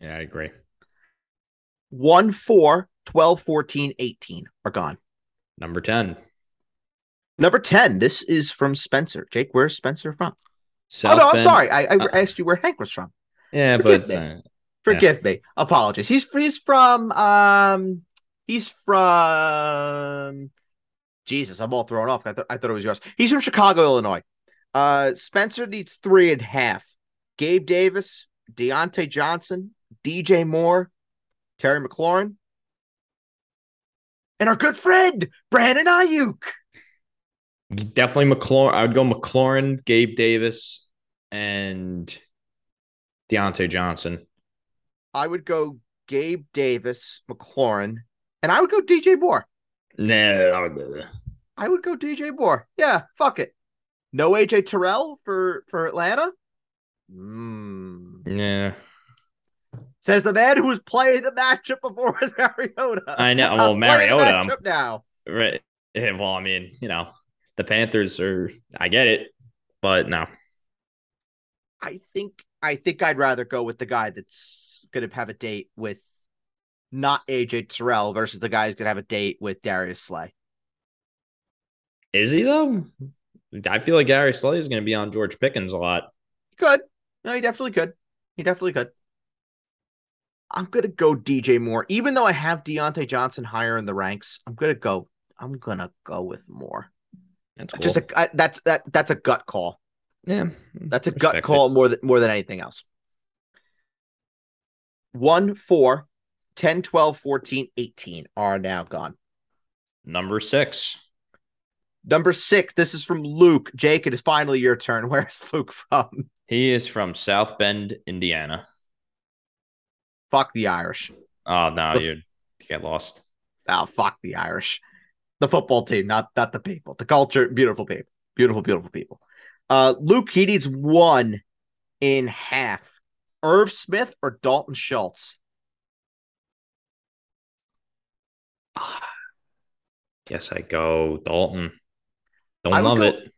Yeah, I agree. 1, 4, 12, 14, 18 are gone. Number 10. Number 10. This is from Spencer. Jake, where's Spencer from? South oh, no, I'm Bend. sorry. I, I uh, asked you where Hank was from. Yeah, Forgive but uh, Forgive yeah. me. Apologies. He's he's from um he's from Jesus, I'm all thrown off. I thought I thought it was yours. He's from Chicago, Illinois. Uh Spencer needs three and a half. Gabe Davis, Diontae Johnson, DJ Moore, Terry McLaurin, and our good friend Brandon Aiyuk. Definitely McLaurin. I would go McLaurin, Gabe Davis, and Diontae Johnson. I would go Gabe Davis, McLaurin, and I would go DJ Moore. Nah, I would go DJ Moore. Yeah, fuck it. No AJ Terrell for for Atlanta. Mm. Yeah. Says the man who was playing the matchup before with Mariota. I know. Well, Mariota now. Right. Well, I mean, you know, the Panthers are. I get it, but no. I think I think I'd rather go with the guy that's going to have a date with not AJ Terrell versus the guy who's going to have a date with Darius Slay. Is he though? I feel like Darius Slay is going to be on George Pickens a lot. He could. No, he definitely could. He definitely could. I'm gonna go DJ Moore, even though I have Diontae Johnson higher in the ranks. I'm gonna go. I'm gonna go with Moore. That's cool. just a that's that that's a gut call. Yeah, that's a gut call it. more than more than anything else. 1, 4, 10, 12, 14, 18 are now gone. Number six. Number six. This is from Luke. Jake, it is finally your turn. (laughs) Where's Luke from? He is from South Bend, Indiana. Fuck the Irish. Oh no, the, you get lost. Oh, fuck the Irish. The football team, not not the people. The culture, beautiful people. Beautiful, beautiful people. Uh Luke, he one in half. Irv Smith or Dalton Schultz? (sighs) Guess I go Dalton. Don't love go, it.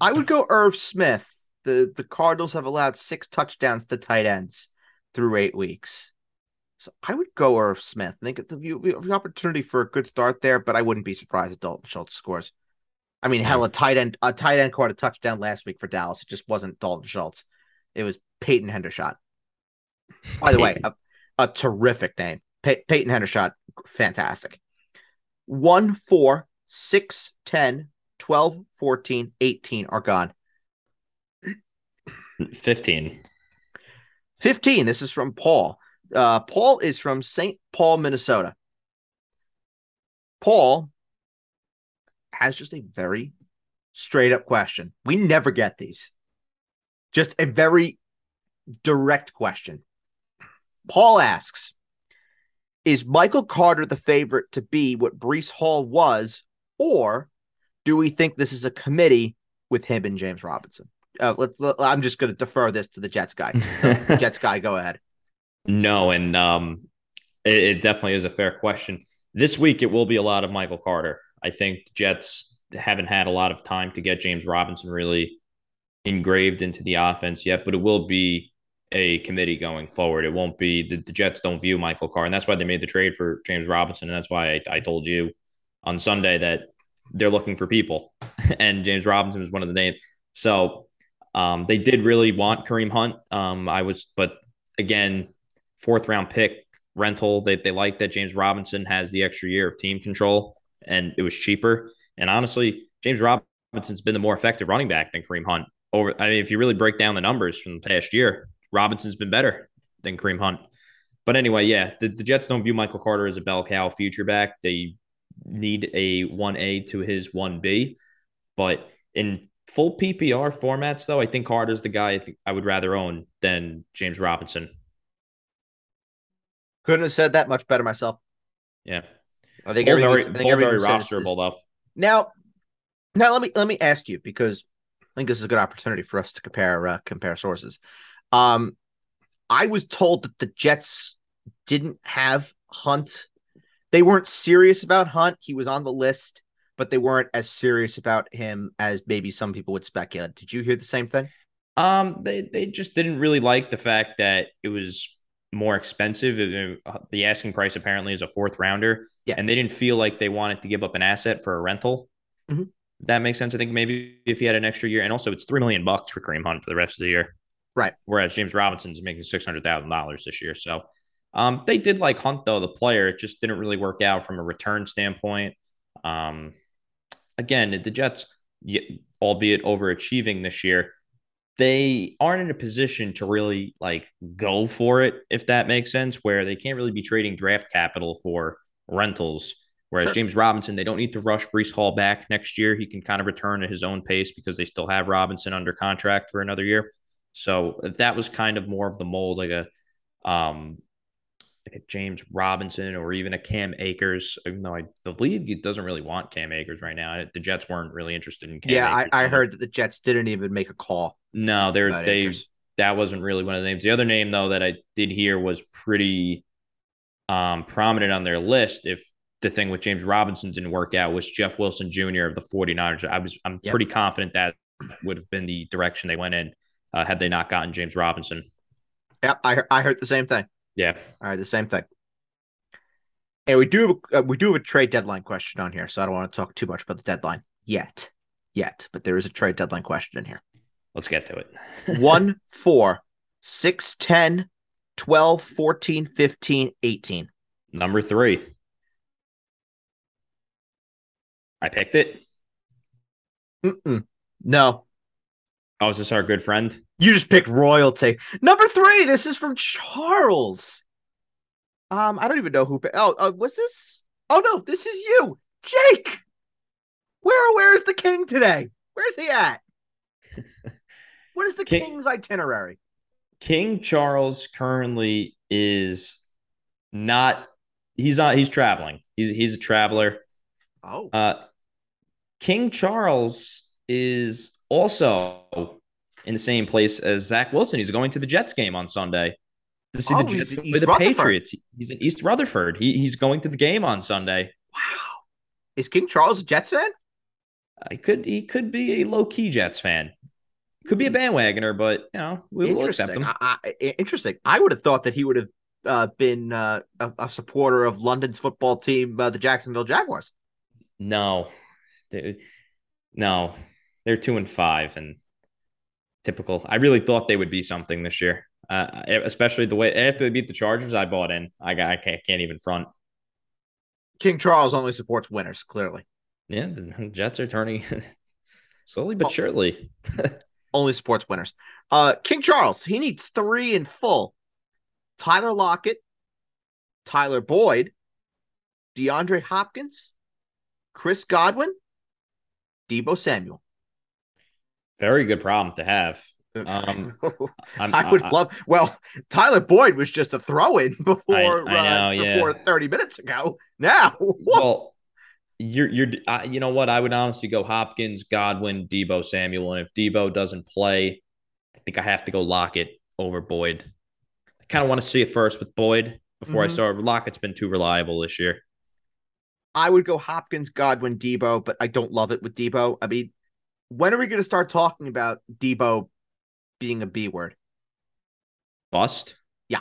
I would go Irv Smith. The the Cardinals have allowed six touchdowns to tight ends through eight weeks. So I would go Irv Smith. I think the, the opportunity for a good start there, but I wouldn't be surprised if Dalton Schultz scores. I mean, hell, a tight end, a tight end caught a touchdown last week for Dallas. It just wasn't Dalton Schultz. It was Peyton Hendershot. By the way, a, a terrific name. Pey- Peyton Hendershot, fantastic. 1, 4, 6, 10, 12, 14, 18 are gone. 15. 15. This is from Paul. Uh, Paul is from St. Paul, Minnesota. Paul has just a very straight up question. We never get these. Just a very direct question. Paul asks, is Michael Carter the favorite to be what Breece Hall was, or do we think this is a committee with him and James Robinson? Uh, let, let, I'm just going to defer this to the Jets guy. So, (laughs) Jets guy, go ahead. No, and um, it, it, definitely is a fair question. This week, it will be a lot of Michael Carter. I think Jets haven't had a lot of time to get James Robinson really engraved into the offense yet, but it will be a committee going forward. It won't be the, the Jets don't view Michael Carr, and that's why they made the trade for James Robinson, and that's why I, I told you on Sunday that they're looking for people, (laughs) and James Robinson was one of the names. So um, they did really want Kareem Hunt. Um, I was, but again, fourth round pick rental. They they like that James Robinson has the extra year of team control, and it was cheaper. And honestly, James Robinson's been the more effective running back than Kareem Hunt. Over, I mean, if you really break down the numbers from the past year, Robinson's been better than Kareem Hunt. But anyway, yeah, the, the Jets don't view Michael Carter as a bell cow future back. They need a 1A to his 1B. But in full PPR formats, though, I think Carter's the guy I, think I would rather own than James Robinson. Couldn't have said that much better myself. Yeah. I think both very, I think both very rosterable, though. Now, now let me let me ask you because I think this is a good opportunity for us to compare uh, compare sources. Um, I was told that the Jets didn't have Hunt. They weren't serious about Hunt. He was on the list, but they weren't as serious about him as maybe some people would speculate. Did you hear the same thing? Um, they they just didn't really like the fact that it was more expensive. The asking price apparently is a fourth rounder. Yeah. And they didn't feel like they wanted to give up an asset for a rental. Mm-hmm. That makes sense. I think maybe if he had an extra year, and also it's three million bucks for Kareem Hunt for the rest of the year. Right. Whereas James Robinson's making six hundred thousand dollars this year. So um, they did like Hunt though, the player. It just didn't really work out from a return standpoint. Um, again, the Jets, albeit overachieving this year, they aren't in a position to really like go for it, if that makes sense, where they can't really be trading draft capital for rentals. Whereas sure. James Robinson, they don't need to rush Breece Hall back next year. He can kind of return at his own pace because they still have Robinson under contract for another year. So that was kind of more of the mold, like a um like a James Robinson or even a Cam Akers. Even though I, the league doesn't really want Cam Akers right now. The Jets weren't really interested in Cam. Yeah, I, I, heard that the Jets didn't even make a call. No, they're they Akers. that wasn't really one of the names. The other name though that I did hear was pretty um prominent on their list. If the thing with James Robinson didn't work out was Jeff Wilson Jr. of the 49ers. I was I'm yep. pretty confident that would have been the direction they went in uh, had they not gotten James Robinson. Yeah, I I heard the same thing. Yeah, I heard the same thing. And we do have a, uh, we do have a trade deadline question on here, so I don't want to talk too much about the deadline yet, yet. But there is a trade deadline question in here. Let's get to it. (laughs) 1, 4, 6, 10, 12, 14, 15, 18. Number three. I picked it. Mm-mm. No, Oh, is this our good friend? You just picked royalty. Number three. This is from Charles. Um, I don't even know who. Oh, uh, was this? Oh no, this is you, Jake. Where where is the king today? Where's he at? (laughs) what is the king, king's itinerary? King Charles currently is not. He's not. He's traveling. He's he's a traveler. Oh. Uh, King Charles is also in the same place as Zach Wilson. He's going to the Jets game on Sunday to see oh, the Jets with the Patriots. He's in East Rutherford. He, he's going to the game on Sunday. Wow. Is King Charles a Jets fan? I could he could be a low key Jets fan. Could be a bandwagoner, but you know we will accept him. I, I, interesting. I would have thought that he would have uh, been uh, a, a, supporter of London's football team, uh, the Jacksonville Jaguars. No, no, they're two and five and typical. I really thought they would be something this year, uh, especially the way after they beat the Chargers. I bought in. I got. I can't, can't even front. King Charles only supports winners. Clearly, yeah. The Jets are turning (laughs) slowly but surely. (laughs) only supports winners. Uh, King Charles. He needs three in full. Tyler Lockett, Tyler Boyd, DeAndre Hopkins, Chris Godwin, Deebo Samuel. Very good problem to have. (laughs) Um, i would I, love. Well, Tyler Boyd was just a throw-in (laughs) before I, I know, uh, before yeah. 30 minutes ago. Now, (laughs) well, you're you're uh, you know what? I would honestly go Hopkins, Godwin, Deebo Samuel, and if Deebo doesn't play, I think I have to go Lockett over Boyd. I kind of want to see it first with Boyd before mm-hmm. I start. Lockett's been too reliable this year. I would go Hopkins, Godwin, Deebo, but I don't love it with Deebo. I mean, when are we going to start talking about Deebo being a B word? Bust. Yeah.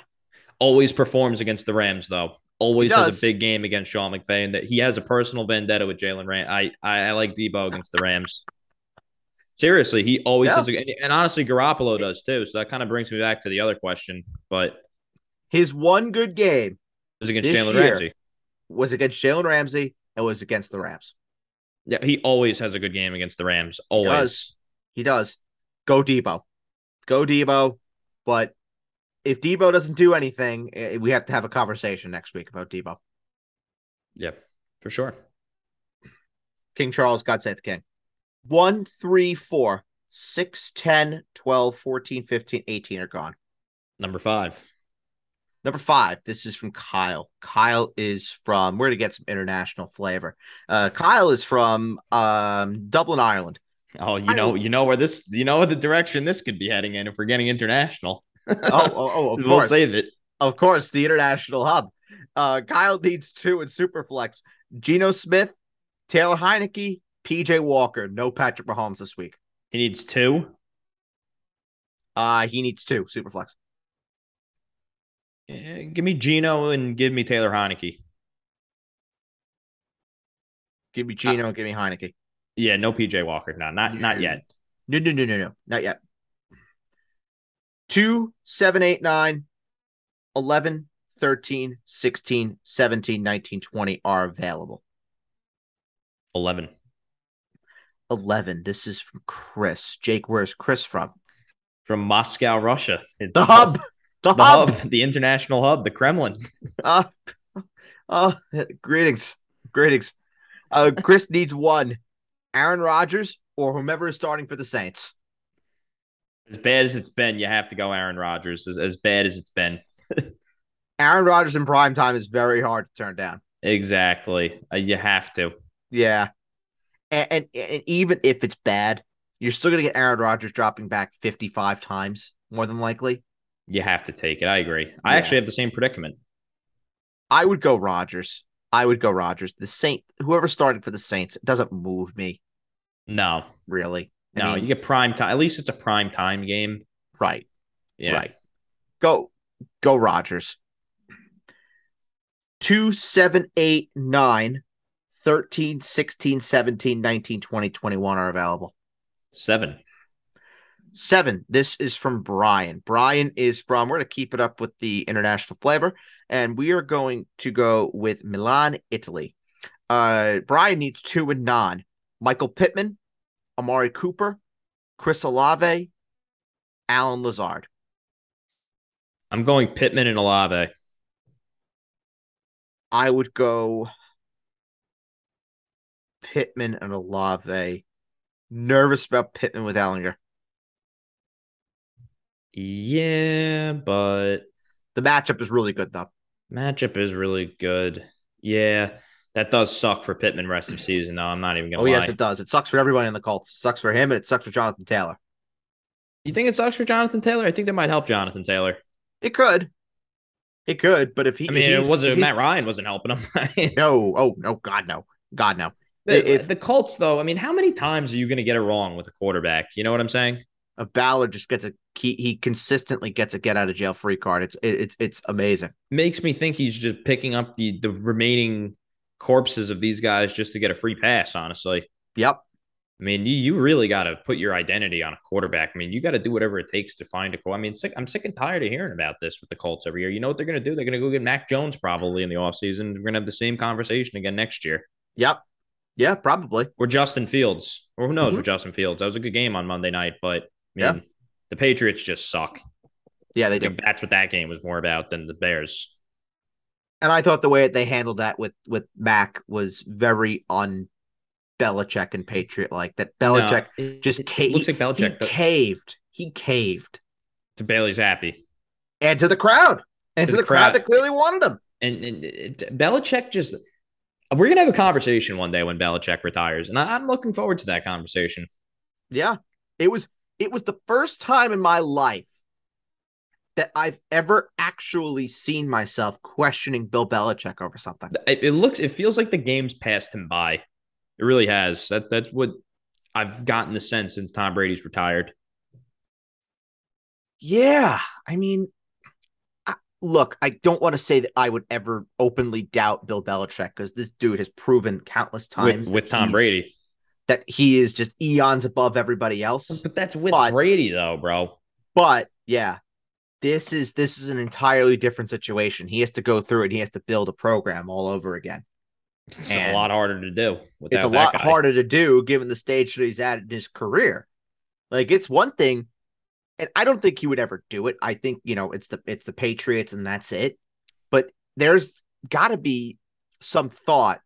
Always performs against the Rams, though. Always has a big game against Sean McVay, and that he has a personal vendetta with Jalen Ram. I, I, I like Deebo against the Rams. Seriously, he always yeah. has, a, and honestly, Garoppolo does too. So that kind of brings me back to the other question. But his one good game was against Jalen Ramsey. Was against Jalen Ramsey and was against the Rams. Yeah, he always has a good game against the Rams. Always. He does. He does. Go Deebo, Go Deebo. But if Deebo doesn't do anything, we have to have a conversation next week about Deebo. Yep, for sure. King Charles, God save the king. 1, 3, 4, 6, 10, 12, 14, 15, 18 are gone. Number five. Number five, this is from Kyle. Kyle is from, we're going to get some international flavor. Uh, Kyle is from um, Dublin, Ireland. Oh, you know, you know where this, you know, the direction this could be heading in if we're getting international. Oh, (laughs) oh, oh, of we'll course. save it. Of course, the international hub. Uh, Kyle needs two in Superflex. Geno Smith, Taylor Heinicke, PJ Walker. No Patrick Mahomes this week. He needs two. Uh, he needs two Superflex. Yeah, give me Geno and give me Taylor Heinicke. Give me Geno uh, and give me Heinicke. Yeah, no PJ Walker. No, not not yet. No, no, no, no, no, not yet. Two, seven, eight, nine, 11, 13, 16, 17, 19, 20 are available. 11. 11. This is from Chris. Jake, where's Chris from? From Moscow, Russia. The hub. The, the hub. hub. The international hub, the Kremlin. (laughs) uh, uh, greetings. Greetings. Uh, Chris needs one Aaron Rodgers or whomever is starting for the Saints. As bad as it's been, you have to go Aaron Rodgers. As, as bad as it's been. (laughs) Aaron Rodgers in prime time is very hard to turn down. Exactly. Uh, you have to. Yeah. And, and, and even if it's bad, you're still going to get Aaron Rodgers dropping back 55 times, more than likely. You have to take it. I agree. Yeah. I actually have the same predicament. I would go Rodgers. I would go Rodgers. The Saint, whoever started for the Saints, it doesn't move me. No, really. I no, mean, you get prime time. At least it's a prime time game. Right. Yeah. Right. Go, go Rodgers. Two, seven, eight, nine, 13, 16, 17, 19, 20, 21 are available. Seven. Seven. This is from Brian. Brian is from, we're going to keep it up with the international flavor, and we are going to go with Milan, Italy. Uh, Brian needs two and nine. Michael Pittman, Amari Cooper, Chris Olave, Allen Lazard. I'm going Pittman and Olave. I would go Pittman and Olave. Nervous about Pittman with Ehlinger. Yeah, but the matchup is really good though. Matchup is really good. Yeah. That does suck for Pittman rest of season, though. I'm not even gonna. Oh lie. yes, it does. It sucks for everybody in the Colts. It sucks for him, and it sucks for Jonathan Taylor. You think it sucks for Jonathan Taylor? I think that might help Jonathan Taylor. It could. It could, but if he, I mean, it wasn't Matt Ryan wasn't helping him. (laughs) no, oh no, God no, God no. The, if the Colts, though, I mean, how many times are you going to get it wrong with a quarterback? You know what I'm saying? A Ballard just gets a he, he consistently gets a get out of jail free card. It's it, it's it's amazing. Makes me think he's just picking up the the remaining corpses of these guys just to get a free pass, honestly. Yep. I mean, you, you really got to put your identity on a quarterback. I mean, you got to do whatever it takes to find a. I mean, sick, I'm sick and tired of hearing about this with the Colts every year. You know what they're going to do? They're going to go get Mac Jones probably in the offseason. We're going to have the same conversation again next year. Yep. Yeah, probably. Or Justin Fields. Or who knows mm-hmm. with Justin Fields. That was a good game on Monday night, but I mean, yeah. the Patriots just suck. Yeah, they do. That's what that game was more about than the Bears and I thought the way that they handled that with with Mac was very un Belichick and Patriot like that. Belichick no, it, just it, looks like Belichick he caved. he caved. To Bailey's Zappe. And to the crowd. And to, to the, the crowd. crowd. that clearly wanted him. And, and it, Belichick just we're gonna have a conversation one day when Belichick retires. And I, I'm looking forward to that conversation. Yeah. It was it was the first time in my life that I've ever actually seen myself questioning Bill Belichick over something. It, it, looks, it feels like the game's passed him by. It really has. That that's what I've gotten the sense since Tom Brady's retired. Yeah, I mean, I, look, I don't want to say that I would ever openly doubt Bill Belichick because this dude has proven countless times with, with Tom Brady that he is just eons above everybody else. But that's with but, Brady, though, bro. But yeah, this is this is an entirely different situation. He has to go through it. He has to build a program all over again. It's and a lot harder to do. It's a lot guy. harder to do given the stage that he's at in his career. Like it's one thing, and I don't think he would ever do it. I think you know it's the it's the Patriots and that's it. But there's got to be some thought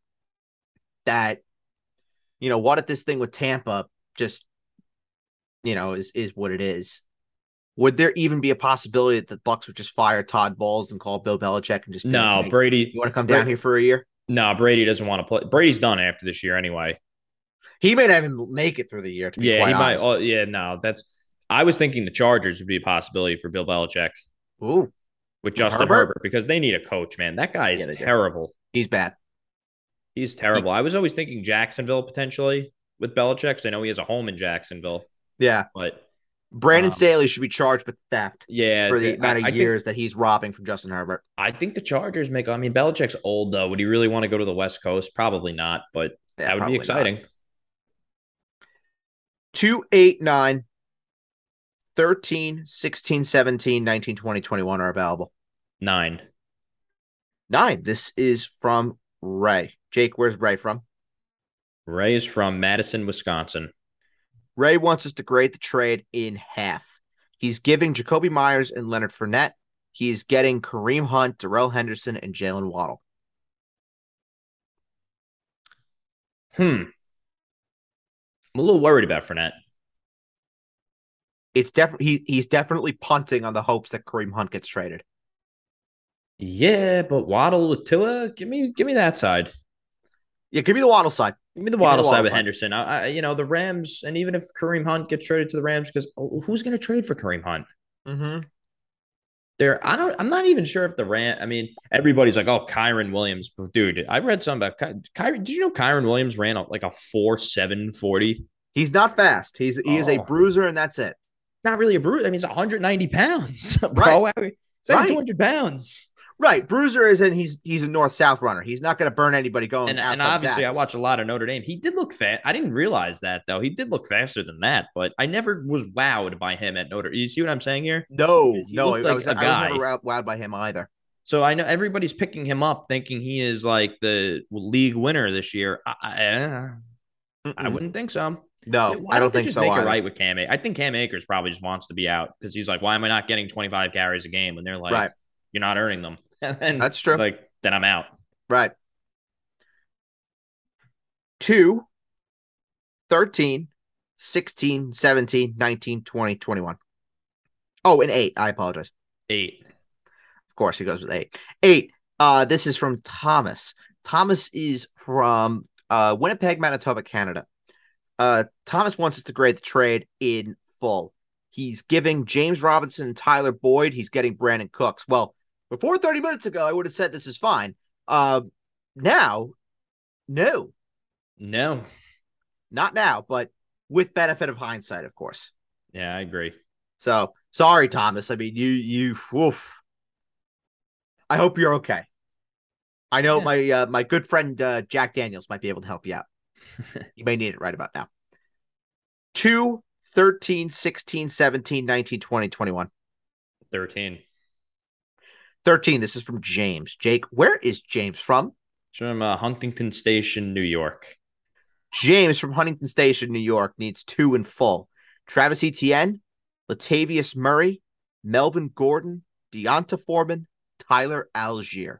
that you know what if this thing with Tampa just you know is is what it is would there even be a possibility that the Bucs would just fire Todd Bowles and call Bill Belichick and just no like, Brady? You want to come down here for a year? No, Brady doesn't want to play. Brady's done after this year anyway. He may not even make it through the year. yeah, he honest. might. Oh, yeah, no, that's. I was thinking the Chargers would be a possibility for Bill Belichick. Ooh, with Justin Herbert? Herbert, because they need a coach. Man, that guy is yeah, terrible. Do. He's bad. He's terrible. He, I was always thinking Jacksonville potentially with Belichick. Cause I know he has a home in Jacksonville. Yeah, but Brandon um, Staley should be charged with theft. Yeah, for the amount of I, years think, that he's robbing from Justin Herbert. I think the Chargers make. I mean, Belichick's old though. Would he really want to go to the West Coast? Probably not. But yeah, that would be exciting. Not. 2, 8, 9, 13, 16, 17, 19, 20, 21 are available. Nine. Nine. This is from Ray. Jake, where's Ray from? Ray is from Madison, Wisconsin. Ray wants us to grade the trade in half. He's giving Jakobi Meyers and Leonard Fournette. He's getting Kareem Hunt, Darrell Henderson, and Jaylen Waddle. Hmm. I'm a little worried about Fournette. It's definitely he, he's definitely punting on the hopes that Kareem Hunt gets traded. Yeah, but Waddle with Tua, give me give me that side. Yeah, give me the Waddle side. Give me the Waddle side with Henderson. I, I, you know, the Rams, and even if Kareem Hunt gets traded to the Rams, because oh, who's going to trade for Kareem Hunt? Mm-hmm. There, I don't. I'm not even sure if the Ram. I mean, everybody's like, "Oh, Kyren Williams, dude." I read something about Ky- Kyren. Did you know Kyren Williams ran like a four seven forty? He's not fast. He's he oh. is a oh. bruiser, and that's it. Not really a bruiser. I mean, he's 190 pounds, (laughs) bro. Right. right. 200 pounds. Right, Bruiser is in. He's he's a north south runner. He's not going to burn anybody going. And, and obviously, I watch a lot of Notre Dame. He did look fast. I didn't realize that though. He did look faster than that, but I never was wowed by him at Notre. You see what I'm saying here? No, he no, like I, was, I was never wowed by him either. So I know everybody's picking him up, thinking he is like the league winner this year. I, I, I wouldn't think so. No, Why I don't think so. Make either. it right with Cam. I think Cam Akers probably just wants to be out because he's like, why am I not getting 25 carries a game? And they're like, right. you're not earning them. (laughs) and that's true. Like then I'm out. Right. Two, 13, 16, 17, 19, 20, 21. Oh, and eight. I apologize. Eight. Of course, he goes with eight. Eight. Uh, this is from Thomas. Thomas is from uh, Winnipeg, Manitoba, Canada. Uh, Thomas wants us to grade the trade in full. He's giving James Robinson and Tyler Boyd. He's getting Brandin Cooks. Well, before 30 minutes ago, I would have said this is fine. Uh, now, no. No. Not now, but with benefit of hindsight, of course. Yeah, I agree. So sorry, Thomas. I mean, you, you, woof. I hope you're okay. I know yeah. my uh, my good friend uh, Jack Daniels might be able to help you out. (laughs) you may need it right about now. 2, 13, 16, 17, 19, 20, 21. 13. 13. This is from James. Jake, where is James from? from uh, Huntington Station, New York. James from Huntington Station, New York needs two in full. Travis Etienne, Latavius Murray, Melvin Gordon, D'Onta Foreman, Tyler Allgeier.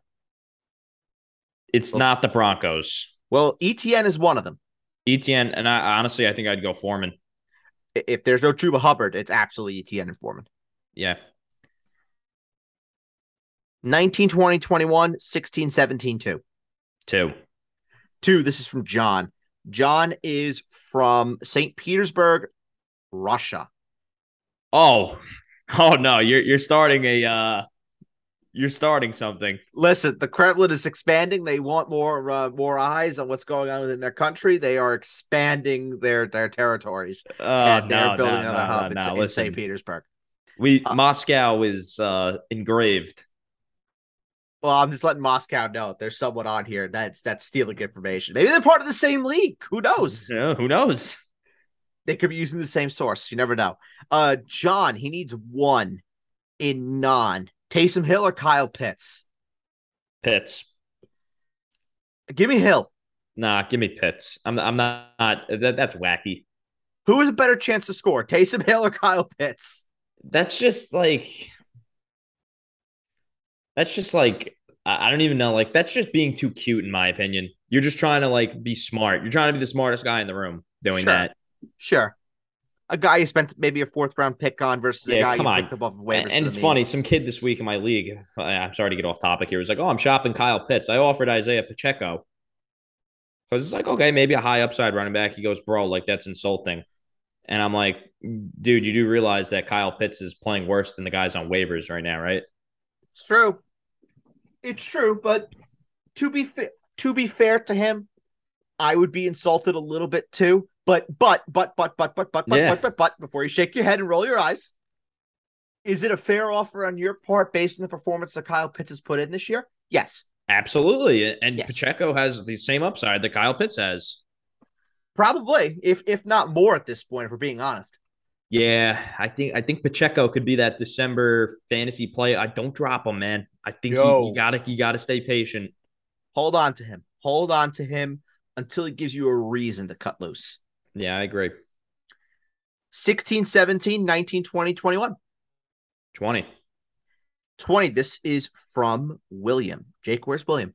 It's well, not the Broncos. Well, Etienne is one of them. Etienne, and I honestly, I think I'd go Foreman. if there's no Chuba Hubbard, it's absolutely Etienne and Foreman. Yeah. 19, 20, 21, 16, 17, 2. Two. Two. This is from John. John is from St. Petersburg, Russia. Oh, oh no! You're you're starting a uh, you're starting something. Listen, the Kremlin is expanding. They want more uh, more eyes on what's going on within their country. They are expanding their their territories. Oh and they're no, building no, another no, hub in, in St. Petersburg. we Uh, Moscow is uh engraved. Well, I'm just letting Moscow know there's someone on here that's that's stealing information. Maybe they're part of the same league. Who knows? Yeah, who knows? They could be using the same source. You never know. Uh, John, he needs one in non. Taysom Hill or Kyle Pitts. Pitts. Give me Hill. Nah, give me Pitts. I'm I'm not, not that, that's wacky. Who has a better chance to score, Taysom Hill or Kyle Pitts? That's just like that's just like I don't even know. Like that's just being too cute, in my opinion. You're just trying to like be smart. You're trying to be the smartest guy in the room doing Sure. that. Sure. A guy you spent maybe a fourth round pick on versus a Yeah, guy come you on. picked up off of waivers. And, and it's funny, some kid this week in my league, I'm sorry to get off topic here, was like, oh, I'm shopping Kyle Pitts. I offered Isaiah Pacheco. Because it's like, okay, maybe a high upside running back. He goes, bro, like that's insulting. And I'm like, dude, you do realize that Kyle Pitts is playing worse than the guys on waivers right now, right? It's true. It's true, but to be fa- to be fair to him, I would be insulted a little bit too. But but but but but but but but Yeah. but but but before you shake your head and roll your eyes, is it a fair offer on your part based on the performance that Kyle Pitts has put in this year? Yes, Absolutely. And Yes. Pacheco has the same upside that Kyle Pitts has. probably. If if not more at this point, if we're being honest. Yeah, I think I think Pacheco could be that December fantasy play. I don't drop him, man. I think you, Yo. you gotta you gotta stay patient. Hold on to him. Hold on to him until he gives you a reason to cut loose. Yeah, I agree. 16, 17, 19, 20, 21. 20. 20. This is from William. Jake, where's William?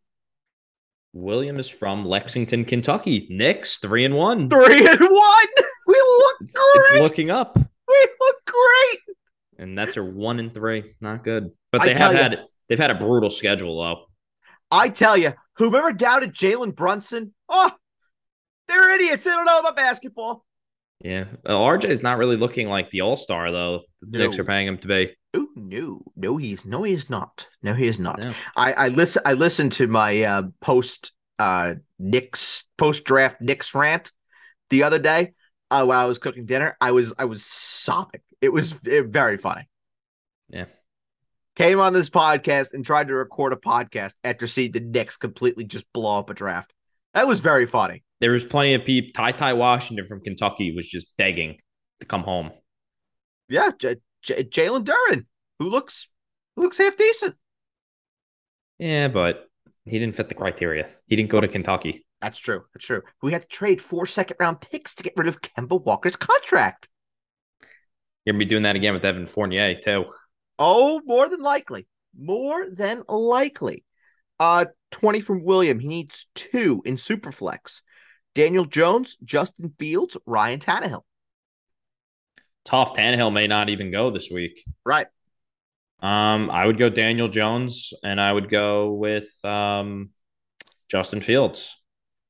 William is from Lexington, Kentucky. Knicks, three and one. Three and one. (laughs) We look It's, great. it's looking up. we look great. And that's a one and three. Not good. But I they have had they've had a brutal schedule though. I tell you, whoever doubted Jalen Brunson, oh, they're idiots. They don't know about basketball. Yeah. Uh, RJ is not really looking like the all-star though. The Knicks are paying him to be. Oh no, no, he's no, he is not. No, he is not. No. I I listen. I listened to my uh, post uh Knicks post draft Knicks rant the other day uh, while I was cooking dinner. I was I was sobbing. It was eh, very funny. Yeah. Came on this podcast and tried to record a podcast after seeing the Knicks completely just blow up a draft. That was very funny. There was plenty of people. Ty Ty Washington from Kentucky was just begging to come home. Yeah, J- J- Jalen Duren, who looks who looks half decent. Yeah, but he didn't fit the criteria. He didn't go to Kentucky. That's true. That's true. We had to trade four second round picks to get rid of Kemba Walker's contract. You're gonna be doing that again with Evan Fournier too. Oh, more than likely. More than likely. Uh 20 from William. He needs two in Superflex. Daniel Jones, Justin Fields, Ryan Tannehill. Tough. Tannehill may not even go this week. Right. Um, I would go Daniel Jones, and I would go with um, Justin Fields.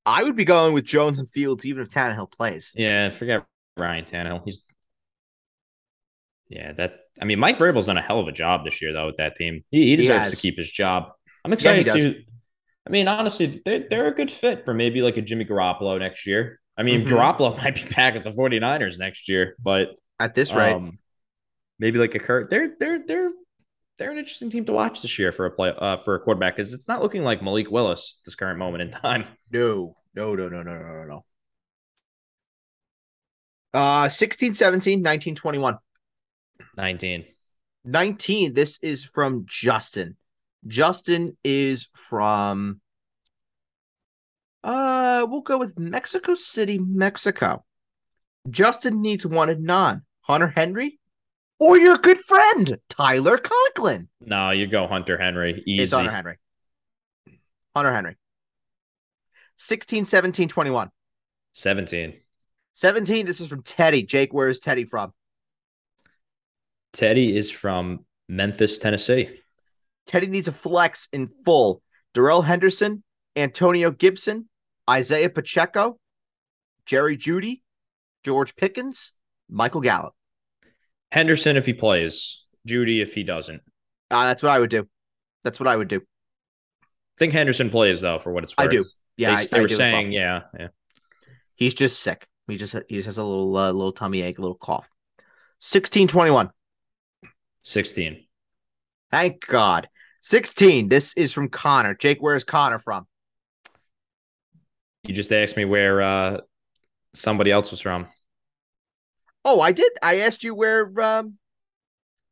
I would be going with Jones and Fields even if Tannehill plays. Yeah, forget Ryan Tannehill. He's yeah, that. I mean, Mike Vrabel's done a hell of a job this year, though, with that team. He, he deserves to keep his job. I'm excited does. to. I mean, honestly, they're, they're a good fit for maybe like a Jimmy Garoppolo next year. I mean, Mhm. Garoppolo (laughs) might be back at the 49ers next year, but At this rate, um, maybe like a Kurt. They're they're they're they're an interesting team to watch this year for a play uh, for a quarterback because it's not looking like Malik Willis at this current moment in time. (laughs) no, no, no, no, no, no, no, no. Uh 16, 17, 19, 21. 19. 19. This is from Justin. Justin is from uh we'll go with Mexico City, Mexico. Justin needs one and none. Hunter Henry or your good friend Tyler Conklin. No, you go Hunter Henry. Easy. It's Hunter Henry. Hunter Henry. 16, 17, 21. 17. 17, this is from Teddy. Jake, where is Teddy from? Teddy is from Memphis, Tennessee. Teddy needs a flex in full. Darrell Henderson, Antonio Gibson, Isaiah Pacheco, Jerry Jeudy, George Pickens, Michael Gallup. Henderson if he plays, Jeudy if he doesn't. Uh, that's what I would do. That's what I would do. I think Henderson plays though, for what it's worth. I do. Yeah, they, I, they I were saying, yeah, yeah. He's just sick. He just he just has a little uh, little tummy ache, a little cough. Sixteen twenty one. Sixteen. Thank God. Sixteen. This is from Connor. Jake, where is Connor from? You just asked me where uh, somebody else was from. Oh, I did. I asked you where um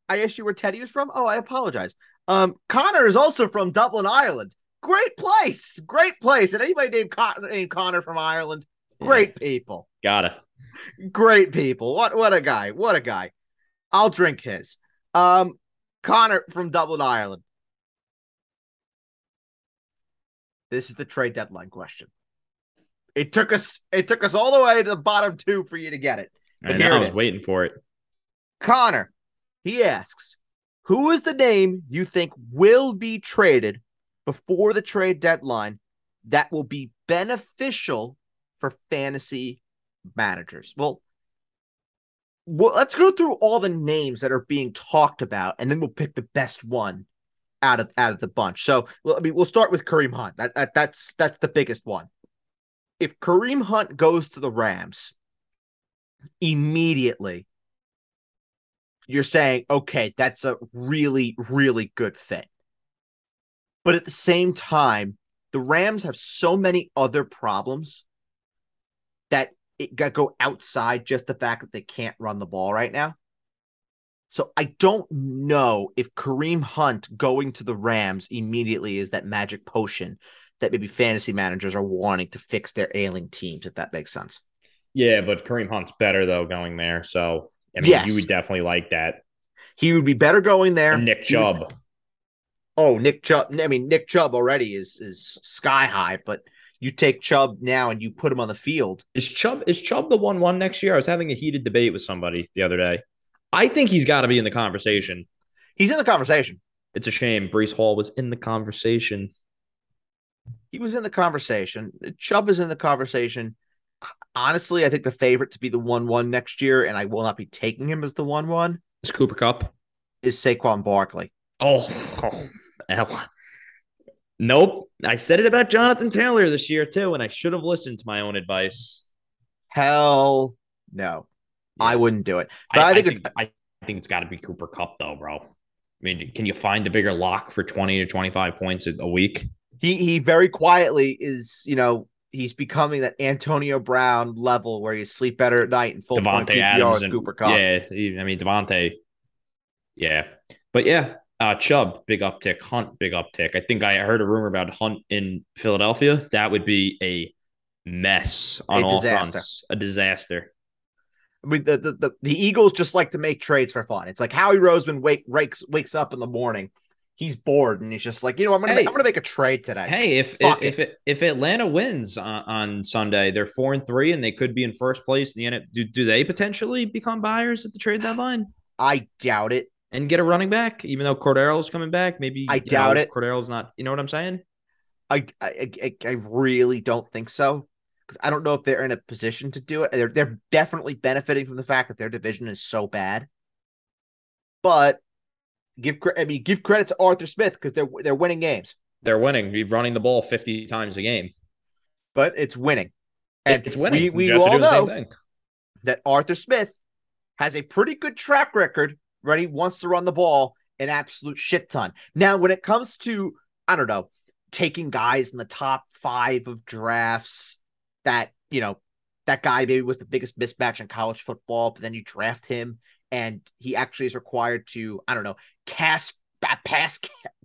I asked you where Teddy was from. Oh, I apologize. Um Connor is also from Dublin, Ireland. Great place. Great place. And anybody named, Con- named Connor from Ireland, great people. Gotta. Great people. What what a guy. What a guy. I'll drink his. Um Connor from Dublin, Ireland. This is the trade deadline question. It took us it took us all the way to the bottom two for you to get it. I But I was is. waiting for it. Connor, he asks, who is the name you think will be traded before the trade deadline that will be beneficial for fantasy managers? Well, well, let's go through all the names that are being talked about, and then we'll pick the best one out of out of the bunch. So, I mean, we'll start with Kareem Hunt. That, that that's that's the biggest one. If Kareem Hunt goes to the Rams, immediately you're saying, okay, that's a really, really good fit. But at the same time, the Rams have so many other problems that it got go outside just the fact that they can't run the ball right now. So I don't know if Kareem Hunt going to the Rams immediately is that magic potion that maybe fantasy managers are wanting to fix their ailing teams, if that makes sense. Yeah, but Kareem Hunt's better though going there. So I mean, Yes. you would definitely like that. He would be better going there. And Nick He would- Chubb. Oh, Nick Chubb. I mean, Nick Chubb already is is sky high, but you take Chubb now and you put him on the field. Is Chubb is Chubb the one one next year? I was having a heated debate with somebody the other day. I think he's got to be in the conversation. He's in the conversation. It's a shame Breece Hall was in the conversation. He was in the conversation. Chubb is in the conversation. Honestly, I think the favorite to be the one one next year, and I will not be taking him as the one one, Is Cooper Kupp? is Saquon Barkley. Oh, oh hell. Nope. I said it about Jonathan Taylor this year too, and I should have listened to my own advice. Hell no, I wouldn't do it. But I, I, think, I think, I, I think it's got to be Cooper Kupp though, bro. I mean, can you find a bigger lock for twenty to twenty five points a a week? he he very quietly is you know he's becoming that Antonio Brown level where you sleep better at night and full point Davante PPR Adams and Cooper Kupp. yeah, I mean Davante. Yeah, but yeah, uh, Chubb big uptick, Hunt big uptick. I think I heard a rumor about Hunt in Philadelphia. That would be a mess on A all disaster. fronts, a disaster. I mean, the, the the the Eagles just like to make trades for fun. It's like Howie Roseman wake wakes wakes up in the morning, he's bored and he's just like, you know, I'm gonna Hey. I'm gonna make a trade today. Hey, if if if, it, if Atlanta wins on, on Sunday, they're four and three, and they could be in first place in the NFL. Do, do they potentially become buyers at the trade deadline I doubt it. and get a running back? Even though Cordero's coming back, maybe I doubt know, it. Cordero's not. You know what I'm saying? I I I, I really don't think so because I don't know if they're in a position to do it. They're they're definitely benefiting from the fact that their division is so bad. But give I mean give credit to Arthur Smith because they're they're winning games, They're winning. We're running the ball 50 times a game. but it's winning. And it's winning. We, we all know same thing. that Arthur Smith has a pretty good track record when he wants to run the ball an absolute shit ton. Now, when it comes to, I don't know, taking guys in the top five of drafts that, you know, that guy maybe was the biggest mismatch in college football, but then you draft him and he actually is required to, I don't know, cast, pass,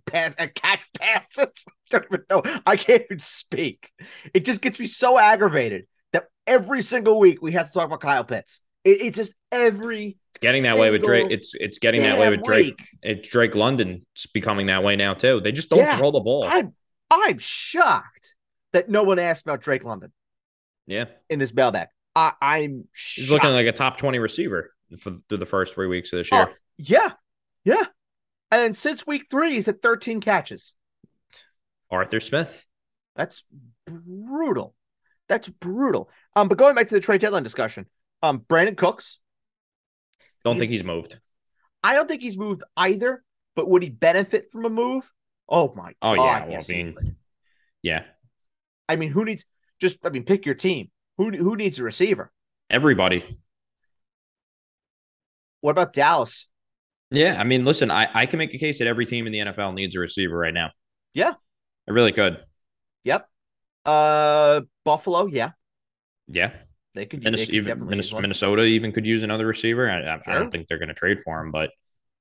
pass, uh, catch passes. (laughs) I don't even know. I can't even speak. It just gets me so aggravated that every single week we have to talk about Kyle Pitts. It, it's just every It's getting that way with Drake. It's it's getting that way with Drake. week. It's Drake London. It's becoming that way now too. They just don't Yeah. throw the ball. I'm I'm shocked that no one asked about Drake London yeah. in this mailbag. I, I'm He's shocked. looking like a top 20 receiver for through the first three weeks of this Oh, year. yeah, yeah. And then since week three, he's at 13 catches. Arthur Smith. That's brutal. That's brutal. Um, but going back to the trade deadline discussion, um, Brandin Cooks, Don't He- think he's moved. I don't think he's moved either, but would he benefit from a move? Oh my Oh, god. yeah. Well, yes, I mean, yeah. I mean, who needs just I mean, pick your team. Who who needs a receiver? Everybody. What about Dallas? Yeah. I mean, listen, I, I can make a case that every team in the NFL needs a receiver right now. Yeah. I really could. Yep. Uh Buffalo, yeah. Yeah. They could, they Minnesota, could even, Minnesota, even could use another receiver. I, I, I don't think they're going to trade for him, but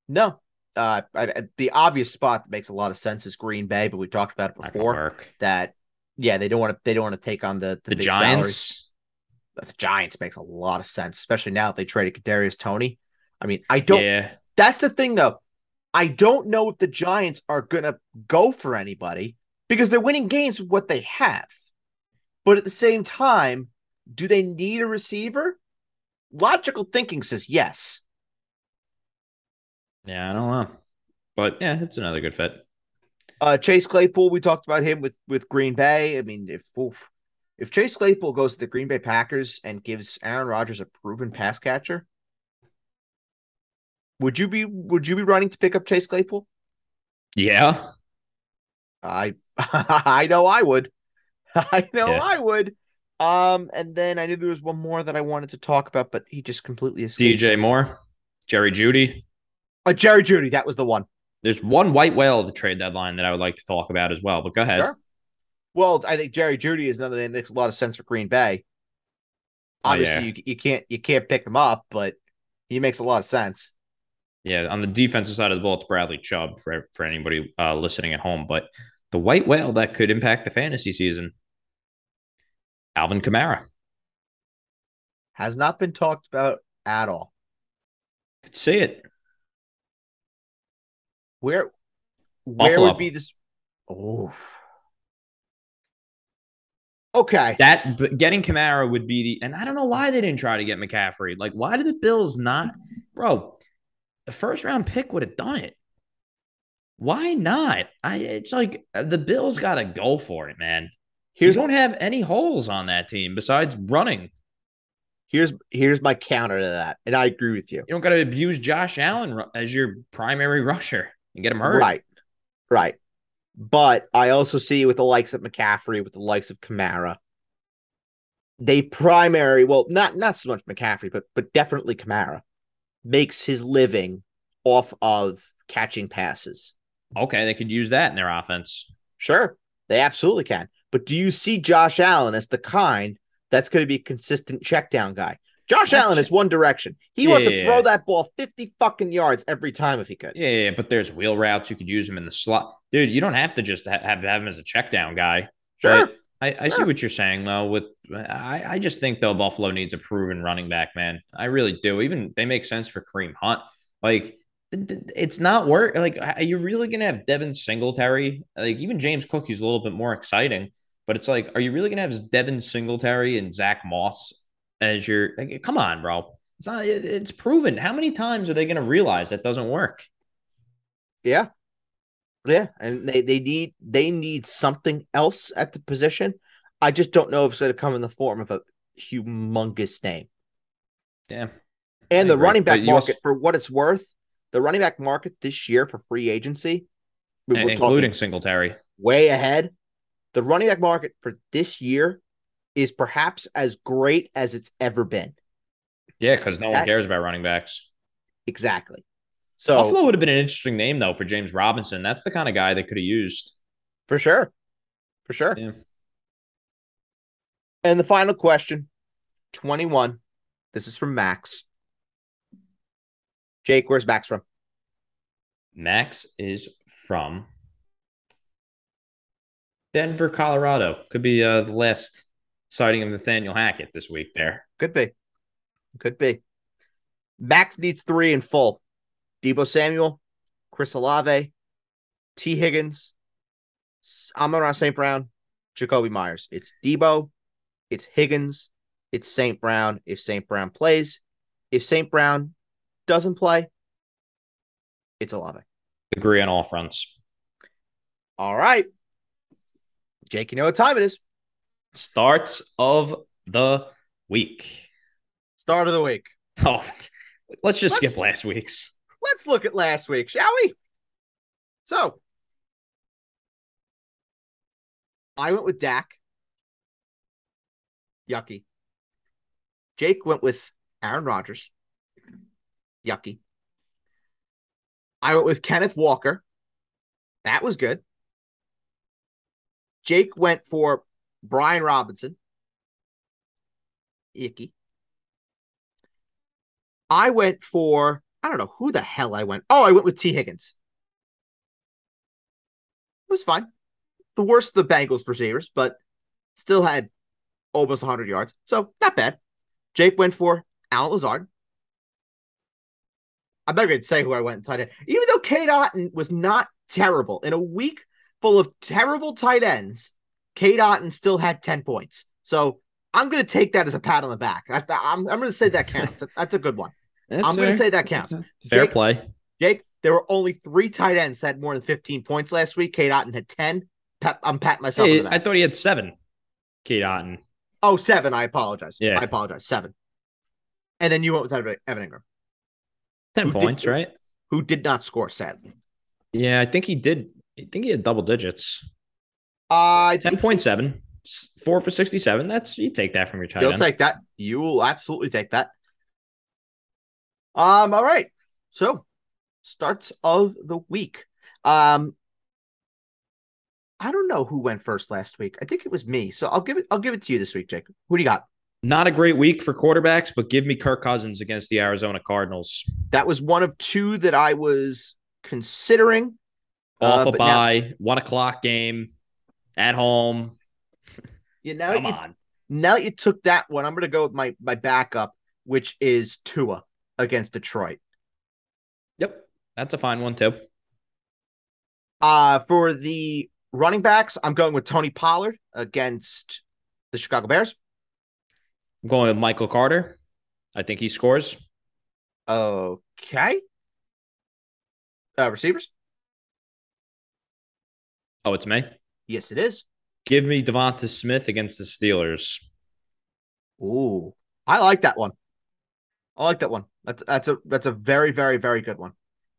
No. Uh I, the obvious spot that makes a lot of sense is Green Bay, but we talked about it not going to before. That yeah, they don't want to they don't want to take on the the, The Giants. the Giants makes a lot of sense, especially now that they traded Kadarius Toney. I mean, I don't. Yeah. That's the thing, though. I don't know if the Giants are gonna go for anybody because they're winning games with what they have. But at the same time, do they need a receiver? Logical thinking says yes. Yeah. I don't know. But yeah, it's another good fit. Uh, Chase Claypool, we talked about him with with Green Bay. I mean, if oof, if Chase Claypool goes to the Green Bay Packers and gives Aaron Rodgers a proven pass catcher, would you be would you be running to pick up Chase Claypool? Yeah. I (laughs) I know I would. (laughs) I know Yeah. I would. Um, and then I knew there was one more that I wanted to talk about, but he just completely escaped. DJ Moore, Jerry Jeudy. Uh, Jerry Jeudy, that was the one. There's one white whale at the trade deadline that I would like to talk about as well, but go ahead. Sure. Well, I think Jerry Jeudy is another name that makes a lot of sense for Green Bay. Oh, Obviously, yeah. you, you can't you can't pick him up, but he makes a lot of sense. Yeah, on the defensive side of the ball, it's Bradley Chubb for for anybody uh, listening at home. But the white whale that could impact the fantasy season, Alvin Kamara. Has not been talked about at all. Could see it. Where where Buffalo. would be this? Oh, okay. That but getting Kamara would be the, and I don't know why they didn't try to get McCaffrey. Like, why did the Bills not, bro? The first round pick would have done it. Why not? I it's like uh, the Bills got to go for it, man. Here's you don't have any holes on that team besides running. here's here's my counter to that, and I agree with you. You don't got to abuse Josh Allen as your primary (laughs) rusher and get him hurt. Right. Right. But I also see with the likes of McCaffrey, with the likes of Kamara, they primary, well, not not so much McCaffrey, but but definitely Kamara makes his living off of catching passes. Okay, they could use that in their offense. Sure, they absolutely can. But do you see Josh Allen as the kind that's going to be a consistent check down guy? Josh That's- Allen is one direction. He Yeah, wants to throw that ball 50 fucking yards every time if he could. Yeah, yeah, but there's wheel routes. You could use him in the slot. Dude, you don't have to just ha- have, have him as a check down guy. Sure. But I, I see what you're saying though. With I, I just think though Buffalo needs a proven running back, man. I really do. Even they make sense for Kareem Hunt. Like it's not work. Like are you really gonna have Devin Singletary? Like even James Cook, he's a little bit more exciting. But it's like, are you really gonna have Devin Singletary and Zack Moss as your? Like, come on, bro. It's not. it- it's proven. How many times are they gonna realize that doesn't work? Yeah. Yeah. And they, they need they need something else at the position. I just don't know if it's gonna come in the form of a humongous name. Yeah. And I the agree. running back market, also- for what it's worth, the running back market this year for free agency, we- we're including Singletary. way ahead. The running back market for this year is perhaps as great as it's ever been. Yeah, because no one cares about running backs. Exactly. So Buffalo would have been an interesting name though for James Robinson. That's the kind of guy they could have used. for sure. For sure. Yeah. And the final question 21. This is from Max. Jake, where's Max from? Max is from Denver, Colorado. Could be uh, the last sighting of Nathaniel Hackett this week there. Could be. Could be. Max needs three in full. Deebo Samuel, Chris Olave, Tee Higgins, Amon St. Brown, Jakobi Meyers. It's Deebo, it's Higgins, it's St. Brown. If St. Brown plays, if St. Brown doesn't play, it's Olave. Agree on all fronts. All right. Jake, you know what time it is? Starts of the week. Start of the week. (laughs) Oh, let's just Let's- skip last week's. Let's look at last week, shall we? So, I went with Dak. Yucky. Jake went with Aaron Rodgers. Yucky. I went with Kenneth Walker. That was good. Jake went for Brian Robinson. Icky. I went for I don't know who the hell I went. Oh, I went with Tee Higgins. It was fine. The worst of the Bengals receivers, but still had almost 100 yards. So not bad. Jake went for Allen Lazard. I'm not going to say who I went tight end. Even though Cade Otton was not terrible in a week full of terrible tight ends, Cade Otton still had 10 points. So I'm going to take that as a pat on the back. I, I'm, I'm going to say that counts. That's, (laughs) that's a good one. That's I'm going to say that counts. Fair Jake- play. Jake, there were only three tight ends that had more than 15 points last week. Cade Otton had 10. Pat, I'm patting myself on Hey, the back. I thought he had seven. Cade Otton. Oh, seven. I apologize. Yeah. I apologize. Seven. And then you went with Evan Evan Engram, Ten Who did- points, right? who did not score, sadly. Yeah, I think he did. I think he had double digits. I Ten point seven. Four for sixty-seven. That's you take that from your tight You'll end. take that. You will absolutely take that. Um, all right. So starts of the week. Um I don't know who went first last week. I think it was me. So I'll give it I'll give it to you this week, Jake. Who do you got? Not a great week for quarterbacks, but give me Kirk Cousins against the Arizona Cardinals. That was one of two that I was considering. Off Uh, a but now- bye, one o'clock game at home. You know, Come you, on. now that you took that one, I'm going to go with my my backup, which is Tua against Detroit. Yep. That's a fine one too. Uh for the running backs, I'm going with Tony Pollard against the Chicago Bears. I'm going with Michael Carter. I think he scores. Okay. Uh receivers? Oh, it's me. Yes, it is. Give me DeVonta Smith against the Steelers. Ooh. I like that one. I like that one. That's that's a that's a very, very, very good one.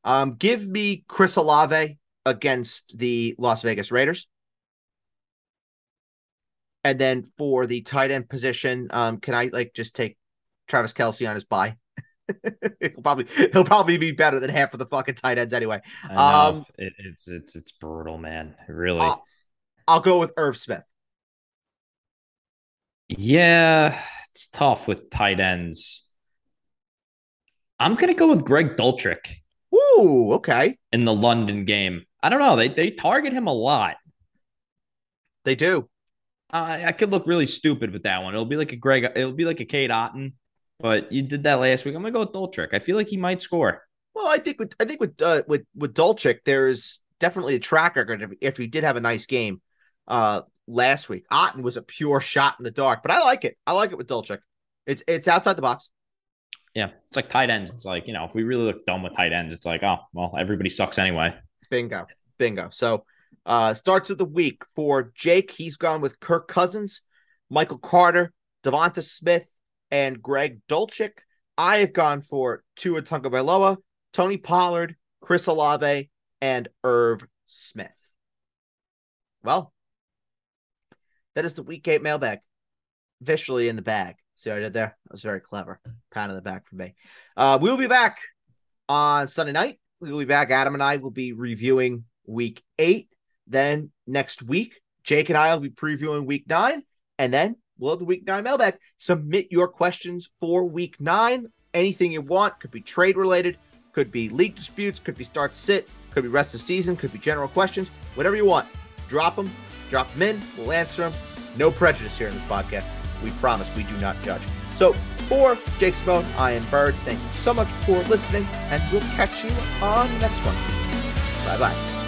Um, give me Chris Olave against the Las Vegas Raiders. And then for the tight end position, um, can I like just take Travis Kelce on his bye? (laughs) he'll probably he'll probably be better than half of the fucking tight ends anyway. Um, it, it's it's it's brutal, man. Really. I'll, I'll go with Irv Smith. yeah, it's tough with tight ends. I'm gonna go with Greg Dulcich Ooh, okay. in the London game. I don't know. They they target him a lot. They do. I I could look really stupid with that one. It'll be like a Greg. It'll be like a Cade Otton. But you did that last week. I'm gonna go with Dulcich. I feel like he might score. Well, I think with I think with uh, with with Dulcich, there's definitely a track record if, if he did have a nice game uh last week. Otton was a pure shot in the dark, but I like it. I like it with Dulcich. It's it's outside the box. Yeah, it's like tight ends. It's like you know, if we really look dumb with tight ends, it's like oh well, everybody sucks anyway. Bingo. Bingo. So uh starts of the week for Jake. He's gone with Kirk Cousins, Michael Carter, DeVonta Smith, and Greg Dulcich. I have gone for Tua Tagovailoa, Tony Pollard, Chris Olave, and Irv Smith. Well, that is the week eight mailbag. Officially in the bag. See what I did there? That was very clever. Pat on the back for me. Uh, we'll be back on Sunday night. We will be back. Adam and I will be reviewing week eight. Then next week, Jake and I will be previewing week nine. And then we'll have the week nine mailbag. Submit your questions for week nine. Anything you want. Could be trade related, could be league disputes, could be start sit, could be rest of season, could be general questions, whatever you want. Drop them, drop them in. We'll answer them. No prejudice here in this podcast. We promise we do not judge. So for Jake Simone, I am Bird. Thank you so much for listening, and we'll catch you on the next one. Bye bye.